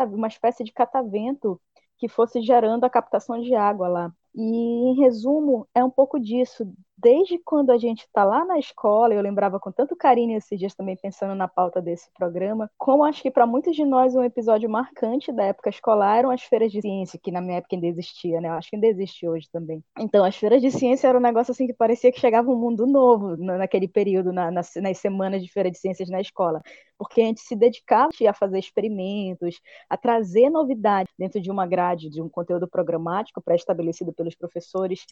uma espécie de catavento que fosse gerando a captação de água lá. E, em resumo, é um pouco disso. Desde quando a gente está lá na escola, eu lembrava com tanto carinho esses dias também pensando na pauta desse programa, como acho que para muitos de nós um episódio marcante da época escolar eram as feiras de ciência, que na minha época ainda existia, né? Eu acho que ainda existe hoje também. Então, as feiras de ciência era um negócio assim que parecia que chegava um mundo novo naquele período, na, nas, nas semanas de feira de ciências na escola, porque a gente se dedicava a fazer experimentos, a trazer novidades dentro de uma grade, de um conteúdo programático pré-estabelecido pelos professores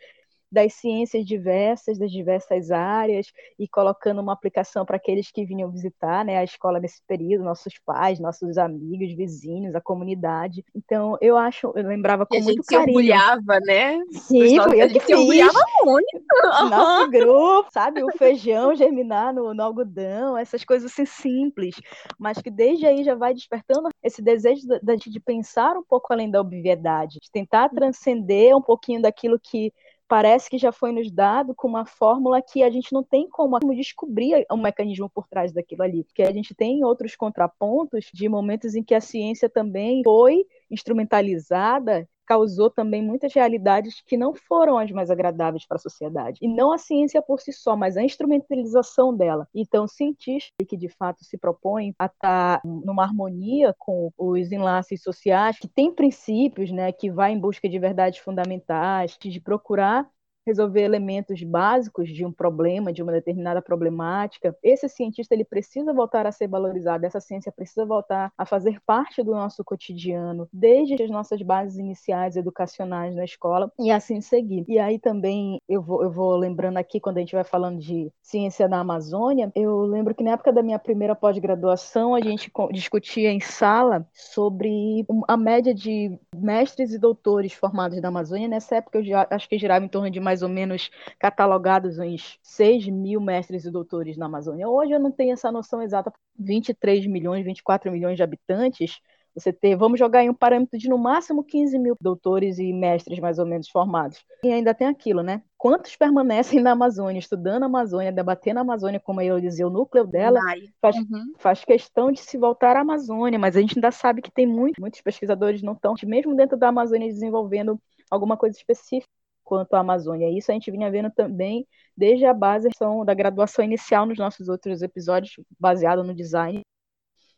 das ciências diversas, das diversas áreas, e colocando uma aplicação para aqueles que vinham visitar né, a escola nesse período, nossos pais, nossos amigos, vizinhos, a comunidade. Então, eu acho, eu lembrava com e muito carinho. A gente se orgulhava, né? Sim, foi eu que se orgulhava muito. Nosso grupo, sabe? O feijão germinar no, no algodão, essas coisas assim simples, mas que desde aí já vai despertando esse desejo da gente de pensar um pouco além da obviedade, de tentar transcender um pouquinho daquilo que parece que já foi nos dado com uma fórmula que a gente não tem como descobrir um mecanismo por trás daquilo ali, porque a gente tem outros contrapontos de momentos em que a ciência também foi instrumentalizada causou também muitas realidades que não foram as mais agradáveis para a sociedade. E não a ciência por si só, mas a instrumentalização dela. Então, cientistas que de fato se propõem a estar numa harmonia com os enlaces sociais, que têm princípios, né, que vai em busca de verdades fundamentais, de procurar resolver elementos básicos de um problema, de uma determinada problemática, esse cientista ele precisa voltar a ser valorizado, essa ciência precisa voltar a fazer parte do nosso cotidiano, desde as nossas bases iniciais educacionais na escola e assim seguir. E aí também eu vou, eu vou lembrando aqui, quando a gente vai falando de ciência na Amazônia, eu lembro que na época da minha primeira pós-graduação a gente discutia em sala sobre a média de mestres e doutores formados na Amazônia. Nessa época eu já, acho que girava em torno de mais mais ou menos catalogados uns 6 mil mestres e doutores na Amazônia. Hoje eu não tenho essa noção exata. 23 milhões, 24 milhões de habitantes, você ter, vamos jogar em um parâmetro de no máximo 15 mil doutores e mestres mais ou menos formados. E ainda tem aquilo, né? Quantos permanecem na Amazônia, estudando a Amazônia, debatendo a Amazônia, como eu dizia, o núcleo dela faz, uhum. faz questão de se voltar à Amazônia, mas a gente ainda sabe que tem muito, muitos pesquisadores não estão, mesmo dentro da Amazônia, desenvolvendo alguma coisa específica quanto à Amazônia. Isso a gente vinha vendo também desde a base da graduação inicial nos nossos outros episódios, baseado no design.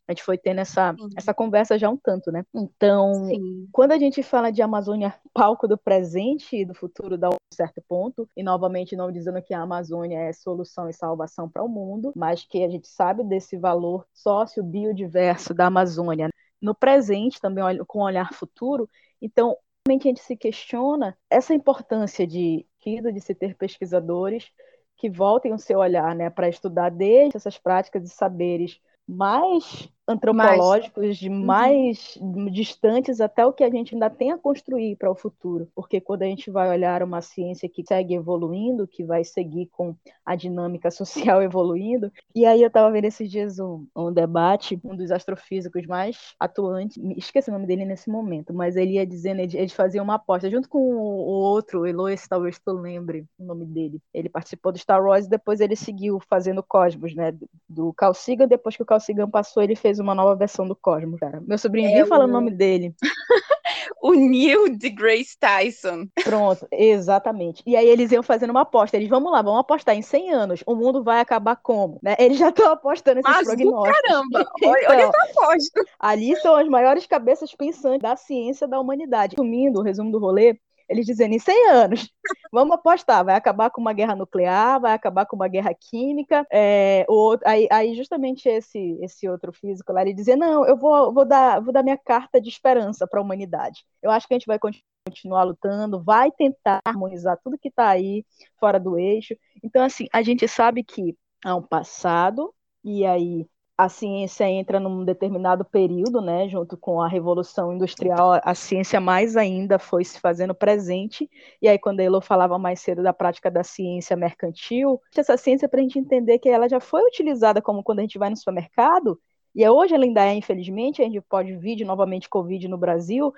A gente foi tendo essa, essa conversa já um tanto, né? Então, Sim. quando a gente fala de Amazônia palco do presente e do futuro, dá um certo ponto, e novamente não dizendo que a Amazônia é solução e salvação para o mundo, mas que a gente sabe desse valor sócio-biodiverso da Amazônia no presente, também com um olhar futuro. Então, a gente se questiona essa importância de de se ter pesquisadores que voltem o seu olhar né, para estudar desde essas práticas e saberes. Mais antropológicos, mais, de uhum. mais uhum. distantes até o que a gente ainda tem a construir para o futuro. Porque quando a gente vai olhar uma ciência que segue evoluindo, que vai seguir com a dinâmica social evoluindo, e aí eu estava vendo esses dias um, um, debate, um dos astrofísicos mais atuantes, esqueci o nome dele nesse momento, mas ele ia dizendo, ele, ele fazia uma aposta, junto com o, o outro, Elois, talvez tu lembre o nome dele. Ele participou do Star Wars e depois ele seguiu fazendo Cosmos, né, do Carl Sagan, depois que o Carl Sagan passou, ele fez uma nova versão do Cosmos, cara. Meu sobrinho é viu o... falando o nome dele. o Neil deGrasse Tyson. Pronto, exatamente. E aí eles iam fazendo uma aposta. Eles, vamos lá, vamos apostar em 100 anos. O mundo vai acabar como? Né? Eles já estão apostando esses Mas, prognósticos. caramba, olha, olha Então, essa aposta. Ali são as maiores cabeças pensantes da ciência da humanidade. Resumindo, o resumo do rolê, eles dizendo em 100 anos, vamos apostar, vai acabar com uma guerra nuclear, vai acabar com uma guerra química. É, aí, aí justamente esse, esse outro físico lá, ele dizia, não, eu vou, vou, dar, vou dar minha carta de esperança para a humanidade. Eu acho que a gente vai continuar lutando, vai tentar harmonizar tudo que está aí fora do eixo. Então, assim, a gente sabe que há um passado, e aí a ciência entra num determinado período, né, junto com a Revolução Industrial, a ciência mais ainda foi se fazendo presente, e aí quando a Elo falava mais cedo da prática da ciência mercantil, essa ciência para a gente entender que ela já foi utilizada como quando a gente vai no supermercado, e hoje ela ainda é, infelizmente, a gente pode vir novamente Covid no Brasil,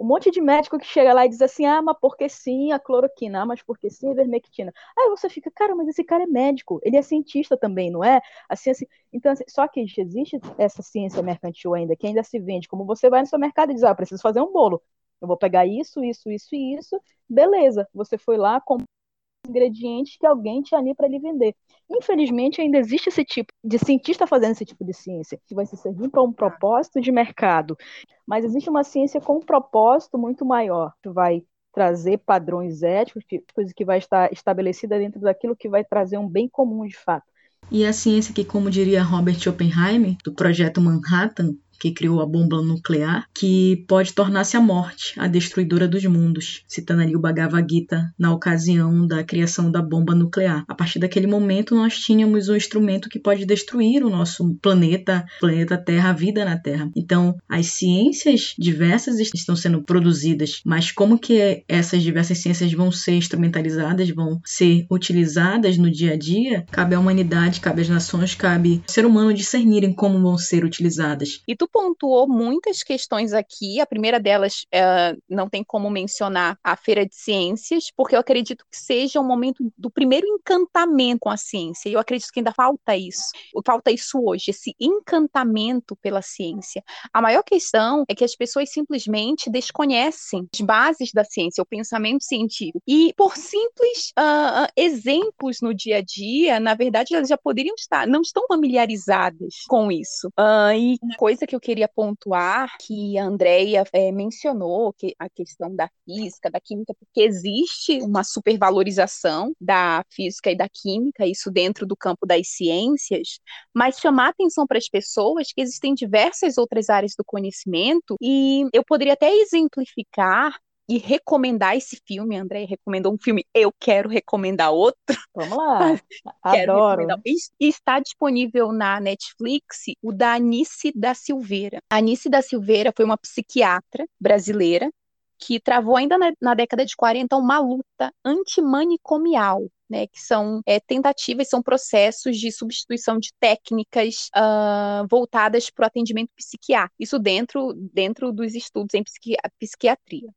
um monte de médico que chega lá e diz assim, ah, mas porque sim a cloroquina, ah, mas porque sim a ivermectina. Aí você fica, cara, mas esse cara é médico, ele é cientista também, não é? A ciência... Então, assim, só que existe essa ciência mercantil ainda, que ainda se vende, como você vai no seu mercado e diz, ah, preciso fazer um bolo, eu vou pegar isso, isso, isso e isso, beleza, você foi lá, comprou ingredientes que alguém tinha ali para lhe vender. Infelizmente, ainda existe esse tipo de cientista fazendo esse tipo de ciência, que vai se servir para um propósito de mercado. Mas existe uma ciência com um propósito muito maior, que vai trazer padrões éticos, coisa que vai estar estabelecida dentro daquilo que vai trazer um bem comum de fato. E a ciência que, como diria Robert Oppenheimer, do projeto Manhattan, que criou a bomba nuclear, que pode tornar-se a morte, a destruidora dos mundos, citando ali o Bhagavad Gita na ocasião da criação da bomba nuclear. A partir daquele momento, nós tínhamos um instrumento que pode destruir o nosso planeta, planeta Terra, a vida na Terra. Então, as ciências diversas estão sendo produzidas, mas como que essas diversas ciências vão ser instrumentalizadas, vão ser utilizadas no dia a dia, cabe à humanidade, cabe às nações, cabe ao ser humano discernirem como vão ser utilizadas. E tu pontuou muitas questões aqui. A primeira delas, é, não tem como mencionar a Feira de Ciências, porque eu acredito que seja o um momento do primeiro encantamento com a ciência. E eu acredito que ainda falta isso. Falta isso hoje, esse encantamento pela ciência. A maior questão é que as pessoas simplesmente desconhecem as bases da ciência, o pensamento científico. E por simples uh, exemplos no dia a dia, na verdade, elas já poderiam estar, não estão familiarizadas com isso. Uh, e coisa que eu queria pontuar, que a Andrea é, mencionou, que a questão da física, da química, porque existe uma supervalorização da física e da química, isso dentro do campo das ciências, mas chamar atenção para as pessoas que existem diversas outras áreas do conhecimento, e eu poderia até exemplificar e recomendar esse filme. André recomendou um filme, eu quero recomendar outro. Vamos lá, adoro. está disponível na Netflix o da Anice da Silveira. A Anice da Silveira foi uma psiquiatra brasileira que travou ainda na, na década de 40 uma luta antimanicomial né, que são é, tentativas, são processos de substituição de técnicas uh, voltadas para o atendimento psiquiátrico, isso dentro, dentro dos estudos em psiqui psiquiatria.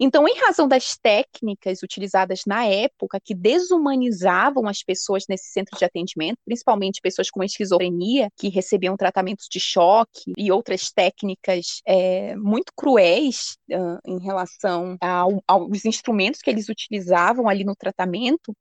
Então, em razão das técnicas utilizadas na época, que desumanizavam as pessoas nesse centro de atendimento, principalmente pessoas com esquizofrenia, que recebiam tratamentos de choque e outras técnicas é, muito cruéis uh, em relação ao, aos instrumentos que eles utilizavam ali no tratamento,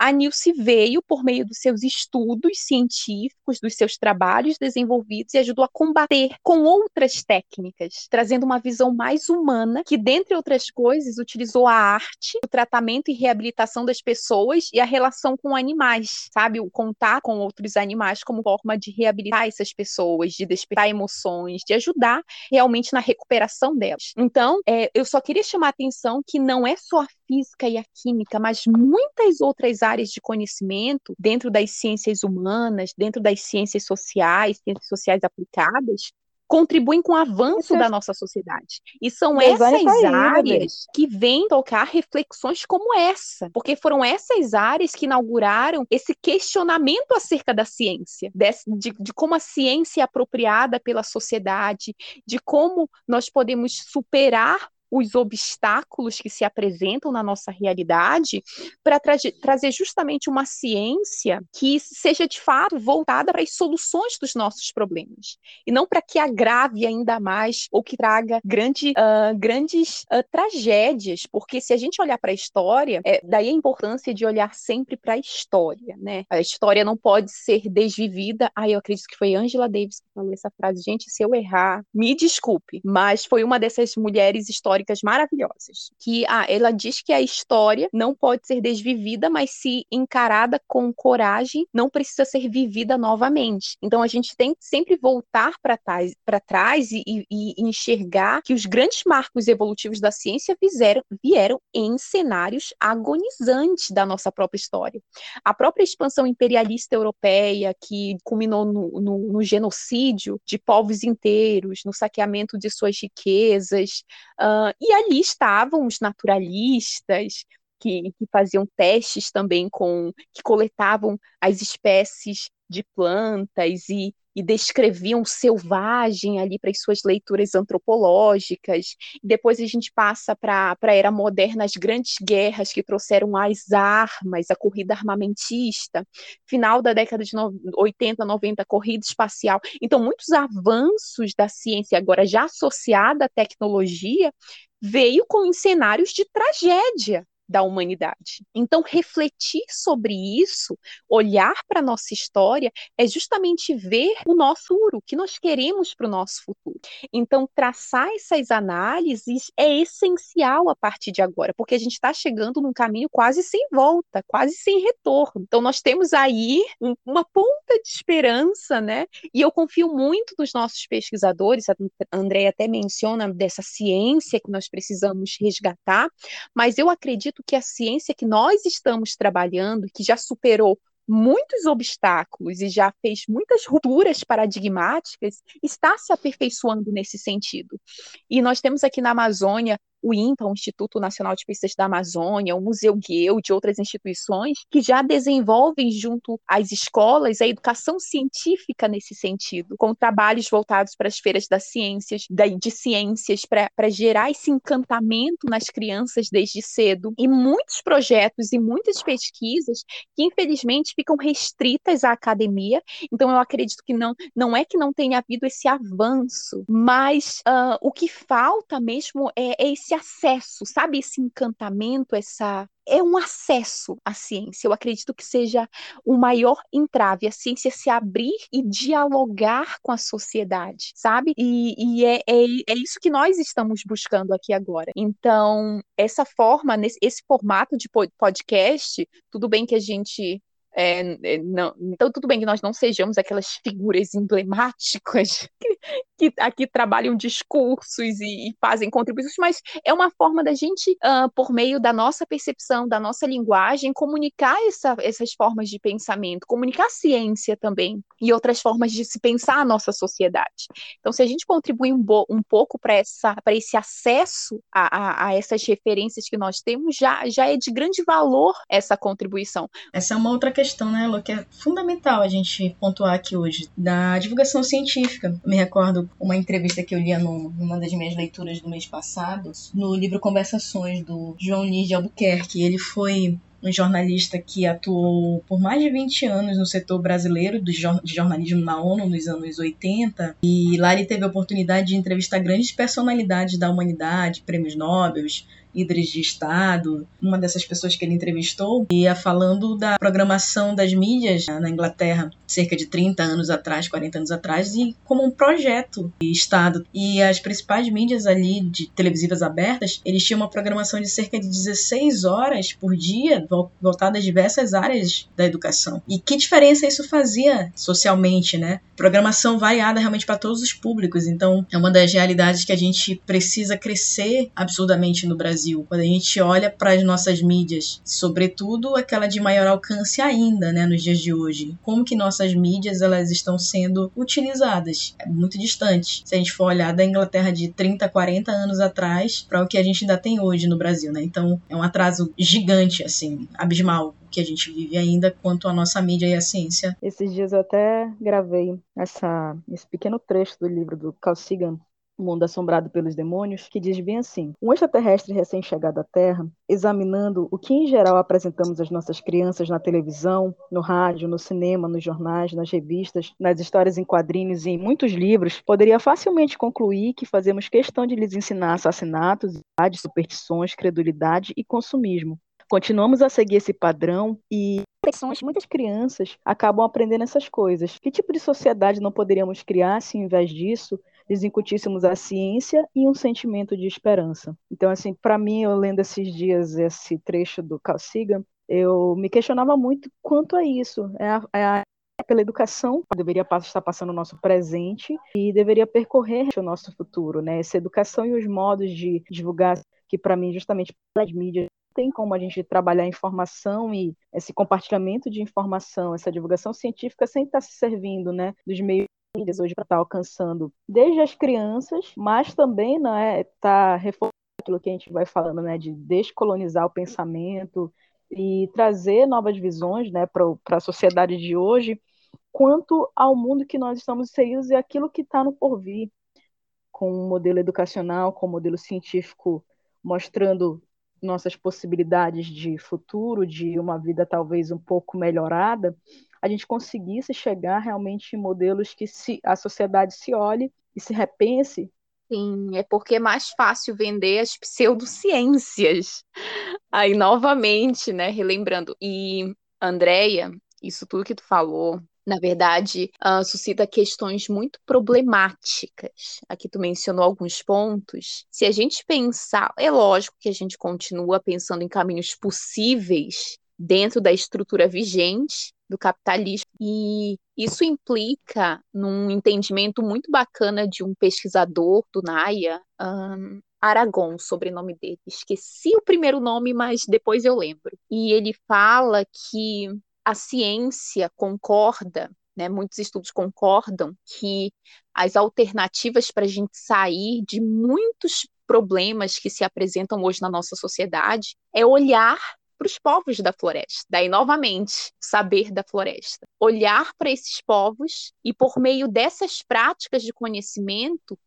a Nilce veio por meio dos seus estudos científicos, dos seus trabalhos desenvolvidos e ajudou a combater com outras técnicas, trazendo uma visão mais humana que, dentre outras coisas, utilizou a arte, o tratamento e reabilitação das pessoas e a relação com animais, sabe? O contar com outros animais como forma de reabilitar essas pessoas, de despertar emoções, de ajudar realmente na recuperação delas. Então, é, eu só queria chamar a atenção que não é só a física e a química, mas muitas outras áreas de conhecimento dentro das ciências humanas, dentro das ciências sociais, ciências sociais aplicadas, contribuem com o avanço da nossa sociedade. E são essas áreas que vêm tocar reflexões como essa, porque foram essas áreas que inauguraram esse questionamento acerca da ciência, de, de como a ciência é apropriada pela sociedade, de como nós podemos superar os obstáculos que se apresentam na nossa realidade para tra trazer justamente uma ciência que seja de fato voltada para as soluções dos nossos problemas e não para que agrave ainda mais ou que traga grande, uh, grandes uh, tragédias, porque se a gente olhar para a história, é, daí a importância de olhar sempre para a história, né? A história não pode ser desvivida. Ah, eu acredito que foi Angela Davis que falou essa frase. Gente, se eu errar, me desculpe, mas foi uma dessas mulheres históricas maravilhosas. Que ah, ela diz que a história não pode ser desvivida, mas se encarada com coragem, não precisa ser vivida novamente. Então a gente tem que sempre voltar para trás, e, e, e, enxergar que os grandes marcos evolutivos da ciência vieram, vieram em cenários agonizantes da nossa própria história. A própria expansão imperialista europeia, que culminou no, no, no genocídio de povos inteiros, no saqueamento de suas riquezas, uh, e ali estavam os naturalistas, que, que, faziam testes também com que coletavam as espécies de plantas e, e descreviam selvagem ali para as suas leituras antropológicas. Depois a gente passa para a era moderna, as grandes guerras que trouxeram as armas, a corrida armamentista, final da década de 80, 90, corrida espacial. Então, muitos avanços da ciência, agora já associada à tecnologia, veio com cenários de tragédia da humanidade. Então, refletir sobre isso, olhar para a nossa história, é justamente ver o nosso futuro, o que nós queremos para o nosso futuro. Então, traçar essas análises é essencial a partir de agora, porque a gente está chegando num caminho quase sem volta, quase sem retorno. Então, nós temos aí um, uma ponta de esperança, né? E eu confio muito nos nossos pesquisadores, a André até menciona dessa ciência que nós precisamos resgatar, mas eu acredito que a ciência que nós estamos trabalhando, que já superou muitos obstáculos e já fez muitas rupturas paradigmáticas, está se aperfeiçoando nesse sentido. E nós temos aqui na Amazônia o INPA, o Instituto Nacional de Pesquisas da Amazônia, o Museu Guiel, de outras instituições, que já desenvolvem junto às escolas a educação científica nesse sentido, com trabalhos voltados para as feiras das ciências, de ciências, para gerar esse encantamento nas crianças desde cedo, e muitos projetos e muitas pesquisas que, infelizmente, ficam restritas à academia. Então, eu acredito que não, não é que não tenha havido esse avanço, mas uh, o que falta mesmo é, é esse esse acesso, sabe? Esse encantamento, essa. É um acesso à ciência. Eu acredito que seja o maior entrave, a ciência se abrir e dialogar com a sociedade, sabe? E, e é, é, é isso que nós estamos buscando aqui agora. Então, essa forma, esse formato de podcast, tudo bem que a gente é, é, não, então, tudo bem que nós não sejamos aquelas figuras emblemáticas que, que aqui trabalham discursos e, e, fazem contribuições, mas é uma forma da gente, uh, por meio da nossa percepção, da nossa linguagem, comunicar essa, essas formas de pensamento, comunicar ciência também e outras formas de se pensar a nossa sociedade. Então, se a gente contribuir um, um pouco para esse acesso a, a, a essas referências que nós temos, já, já é de grande valor essa contribuição. Essa é uma outra questão, né, Lu, que é fundamental a gente pontuar aqui hoje, da divulgação científica. Eu me recordo uma entrevista que eu li numa das minhas leituras do mês passado, no livro Conversações, do João Nis de Albuquerque. Ele foi um jornalista que atuou por mais de 20 anos no setor brasileiro de jornalismo na ONU nos anos 80. E lá ele teve a oportunidade de entrevistar grandes personalidades da humanidade, prêmios Nobel, líderes de Estado. Uma dessas pessoas que ele entrevistou ia falando da programação das mídias na Inglaterra, cerca de 30 anos atrás, 40 anos atrás, e como um projeto de Estado. E as principais mídias ali de televisivas abertas, eles tinham uma programação de cerca de 16 horas por dia, voltada a diversas áreas da educação. E que diferença isso fazia socialmente, né? Programação variada realmente para todos os públicos. Então, é uma das realidades que a gente precisa crescer absurdamente no Brasil Brasil, quando a gente olha para as nossas mídias, sobretudo aquela de maior alcance ainda, né, nos dias de hoje. Como que nossas mídias elas estão sendo utilizadas? É muito distante. Se a gente for olhar da Inglaterra de 30, 40 anos atrás para o que a gente ainda tem hoje no Brasil, né? Então, é um atraso gigante assim, abismal que a gente vive ainda quanto à nossa mídia e a ciência. Esses dias eu até gravei essa, esse pequeno trecho do livro do Carl Sagan, Mundo Assombrado pelos Demônios, que diz bem assim: Um extraterrestre recém-chegado à Terra, examinando o que em geral apresentamos às nossas crianças na televisão, no rádio, no cinema, nos jornais, nas revistas, nas histórias em quadrinhos e em muitos livros, poderia facilmente concluir que fazemos questão de lhes ensinar assassinatos, superstições, credulidade e consumismo. Continuamos a seguir esse padrão e muitas crianças acabam aprendendo essas coisas. Que tipo de sociedade não poderíamos criar se, ao invés disso, lhes incutíssemos a ciência e um sentimento de esperança? Então, assim, para mim, eu lendo esses dias esse trecho do Carl Sagan, eu me questionava muito quanto a isso. É a, é a pela educação deveria estar passando o nosso presente e deveria percorrer o nosso futuro, né? Essa educação e os modos de divulgar que para mim justamente pelas mídias tem como a gente trabalhar informação e esse compartilhamento de informação, essa divulgação científica sem estar se servindo, né, dos meios hoje para estar alcançando desde as crianças, mas também né, tá reforçando aquilo que a gente vai falando, né, de descolonizar o pensamento e trazer novas visões, né, para a sociedade de hoje, quanto ao mundo que nós estamos inseridos e aquilo que está no porvir, com o um modelo educacional, com o um modelo científico mostrando nossas possibilidades de futuro, de uma vida talvez um pouco melhorada, a gente conseguisse chegar realmente em modelos que se, a sociedade se olhe e se repense. Sim, é porque é mais fácil vender as pseudociências. Aí, novamente, né, relembrando. E, Andréia, isso tudo que tu falou na verdade, uh, suscita questões muito problemáticas. Aqui tu mencionou alguns pontos. Se a gente pensar, é lógico que a gente continua pensando em caminhos possíveis dentro da estrutura vigente do capitalismo. E isso implica num entendimento muito bacana de um pesquisador do NAIA, um, Aragon, sobrenome dele. Esqueci o primeiro nome, mas depois eu lembro. E ele fala que a ciência concorda, né, muitos estudos concordam que as alternativas para a gente sair de muitos problemas que se apresentam hoje na nossa sociedade é olhar para os povos da floresta. Daí, novamente, saber da floresta. Olhar para esses povos e, por meio dessas práticas de conhecimento,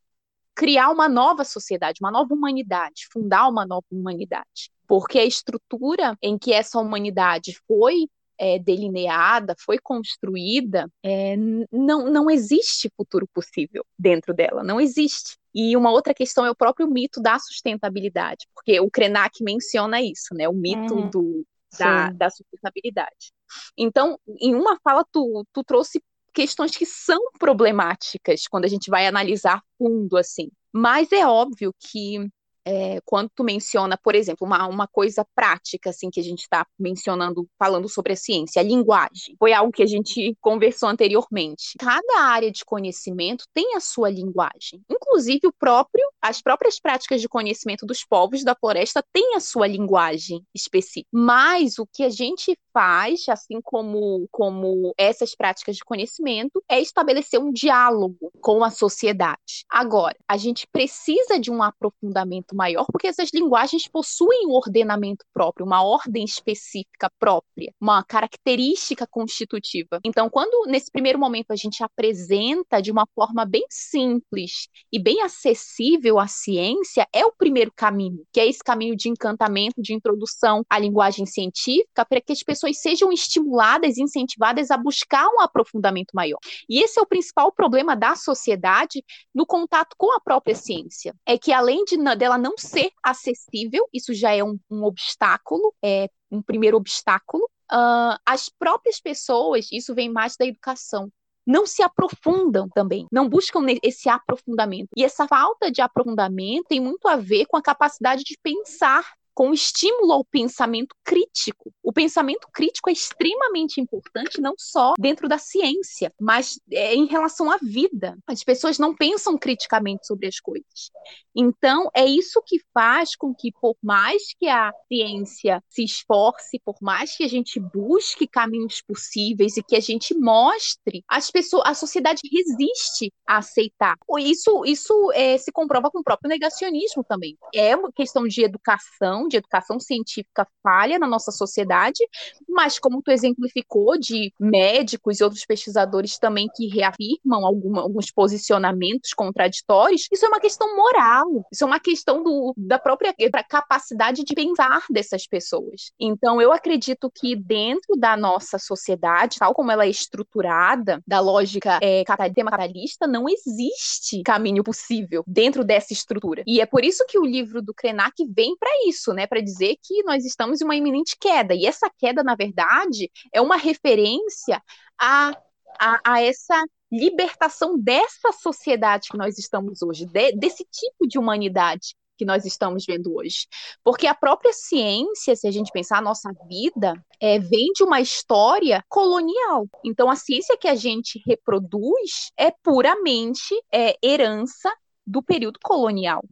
criar uma nova sociedade, uma nova humanidade, fundar uma nova humanidade. Porque a estrutura em que essa humanidade foi é, delineada, foi construída, é, não, não existe futuro possível dentro dela, não existe. E uma outra questão é o próprio mito da sustentabilidade, porque o Krenak menciona isso, né? O mito uhum. do, da, da, sustentabilidade. Então, em uma fala, tu, tu trouxe questões que são problemáticas quando a gente vai analisar fundo, assim. Mas é óbvio que é, quando tu menciona, por exemplo, uma, uma coisa prática, assim, que a gente está mencionando, falando sobre a ciência, a linguagem, foi algo que a gente conversou anteriormente. Cada área de conhecimento tem a sua linguagem. Inclusive, o próprio, as próprias práticas de conhecimento dos povos da floresta têm a sua linguagem específica. Mas o que a gente faz, assim como, como essas práticas de conhecimento, é estabelecer um diálogo com a sociedade. Agora, a gente precisa de um aprofundamento maior, porque essas linguagens possuem um ordenamento próprio, uma ordem específica própria, uma característica constitutiva. Então, quando nesse primeiro momento a gente apresenta de uma forma bem simples e bem acessível a ciência, é o primeiro caminho, que é esse caminho de encantamento, de introdução à linguagem científica, para que as pessoas sejam estimuladas, incentivadas a buscar um aprofundamento maior. E esse é o principal problema da sociedade no contato com a própria ciência, é que além de dela não ser acessível, isso já é um, um obstáculo, é um primeiro obstáculo. Uh, as próprias pessoas, isso vem mais da educação, não se aprofundam também, não buscam esse aprofundamento. E essa falta de aprofundamento tem muito a ver com a capacidade de pensar com estímulo ao pensamento crítico. O pensamento crítico é extremamente importante, não só dentro da ciência, mas é, em relação à vida. As pessoas não pensam criticamente sobre as coisas. Então, é isso que faz com que, por mais que a ciência se esforce, por mais que a gente busque caminhos possíveis e que a gente mostre, as pessoas, a sociedade resiste a aceitar. Isso, isso é, se comprova com o próprio negacionismo também. É uma questão de educação de educação científica falha na nossa sociedade, mas como tu exemplificou de médicos e outros pesquisadores também que reafirmam alguma, alguns posicionamentos contraditórios, isso é uma questão moral, isso é uma questão do, da própria capacidade de pensar dessas pessoas. Então, eu acredito que dentro da nossa sociedade, tal como ela é estruturada, da lógica é, capitalista, não existe caminho possível dentro dessa estrutura. E é por isso que o livro do Krenak vem para isso, né, para dizer que nós estamos em uma iminente queda. E essa queda, na verdade, é uma referência a, a, a essa libertação dessa sociedade que nós estamos hoje, de, desse tipo de humanidade que nós estamos vendo hoje. Porque a própria ciência, se a gente pensar a nossa vida, é, vem de uma história colonial. Então, a ciência que a gente reproduz é puramente é, herança do período colonial.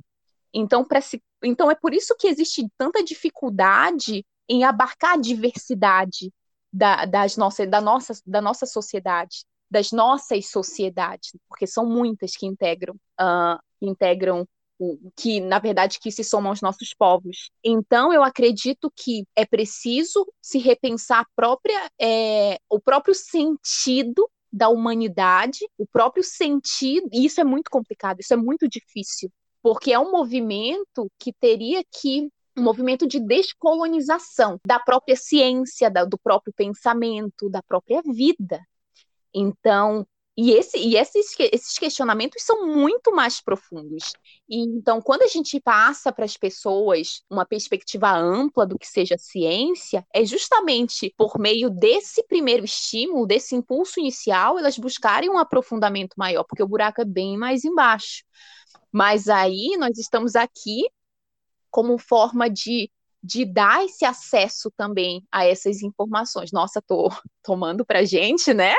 Então, se, então, é por isso que existe tanta dificuldade em abarcar a diversidade da, das nossa, da, nossa, da nossa sociedade, das nossas sociedades, porque são muitas que integram, uh, integram que na verdade que se somam aos nossos povos. Então eu acredito que é preciso se repensar própria, é, o próprio sentido da humanidade, o próprio sentido, e isso é muito complicado, isso é muito difícil, porque é um movimento que teria que um movimento de descolonização da própria ciência, da, do próprio pensamento, da própria vida. Então, e, esse, e esses, esses questionamentos são muito mais profundos. E, então, quando a gente passa para as pessoas uma perspectiva ampla do que seja ciência, é justamente por meio desse primeiro estímulo, desse impulso inicial, elas buscarem um aprofundamento maior, porque o buraco é bem mais embaixo. Mas aí nós estamos aqui como forma de de dar esse acesso também a essas informações. Nossa, tô tomando pra gente, né?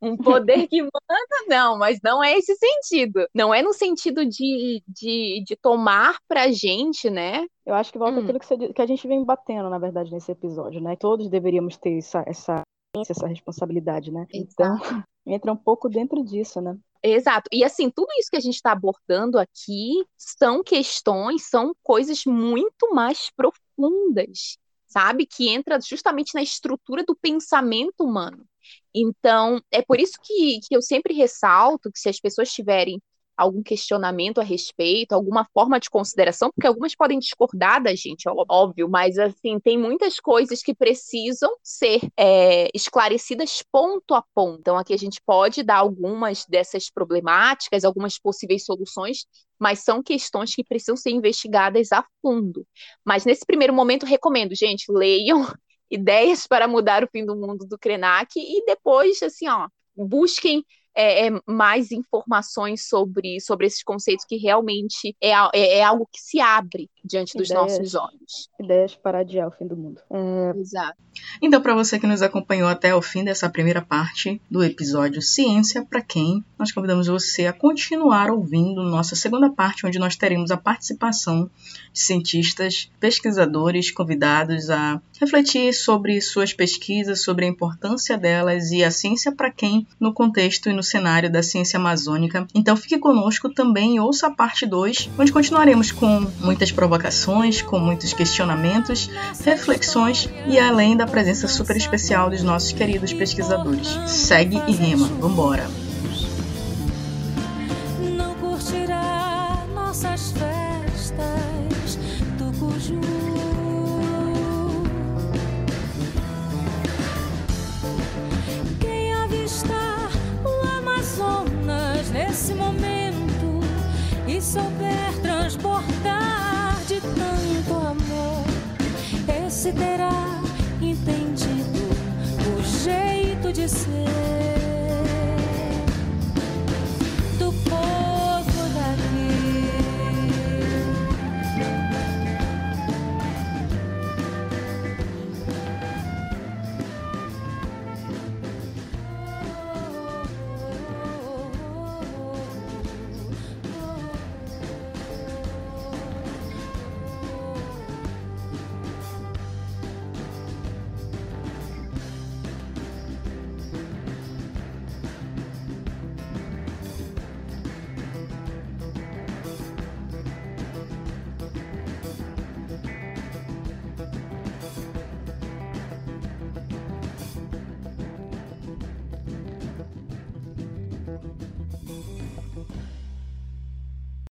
Um poder que manda, não, mas não é esse sentido. Não é no sentido de, de, de tomar pra gente, né? Eu acho que volta hum. aquilo que, você, que a gente vem batendo, na verdade, nesse episódio, né? Todos deveríamos ter essa, essa, essa responsabilidade, né? Então, entra um pouco dentro disso, né? Exato. E assim, tudo isso que a gente está abordando aqui são questões, são coisas muito mais profundas, sabe? Que entra justamente na estrutura do pensamento humano. Então, é por isso que, que eu sempre ressalto que se as pessoas tiverem algum questionamento a respeito, alguma forma de consideração, porque algumas podem discordar da gente, óbvio, mas assim, tem muitas coisas que precisam ser é, esclarecidas ponto a ponto. Então, aqui a gente pode dar algumas dessas problemáticas, algumas possíveis soluções, mas são questões que precisam ser investigadas a fundo. Mas nesse primeiro momento, recomendo, gente, leiam ideias para mudar o fim do mundo do Krenak e depois, assim, ó, busquem é, é, mais informações sobre, sobre esses conceitos que realmente é, é, é algo que se abre diante dos ideias, nossos olhos. Ideias para adiar o fim do mundo. É... Exato. Então, para você que nos acompanhou até o fim dessa primeira parte do episódio Ciência para quem, nós convidamos você a continuar ouvindo nossa segunda parte, onde nós teremos a participação de cientistas, pesquisadores convidados a refletir sobre suas pesquisas, sobre a importância delas e a ciência para quem no contexto e no cenário da ciência amazônica. Então fique conosco também e ouça a parte 2, onde continuaremos com muitas provocações, com muitos questionamentos, reflexões e além da presença super especial dos nossos queridos pesquisadores. Segue e rema, vambora! Esse terá entendido o jeito de ser.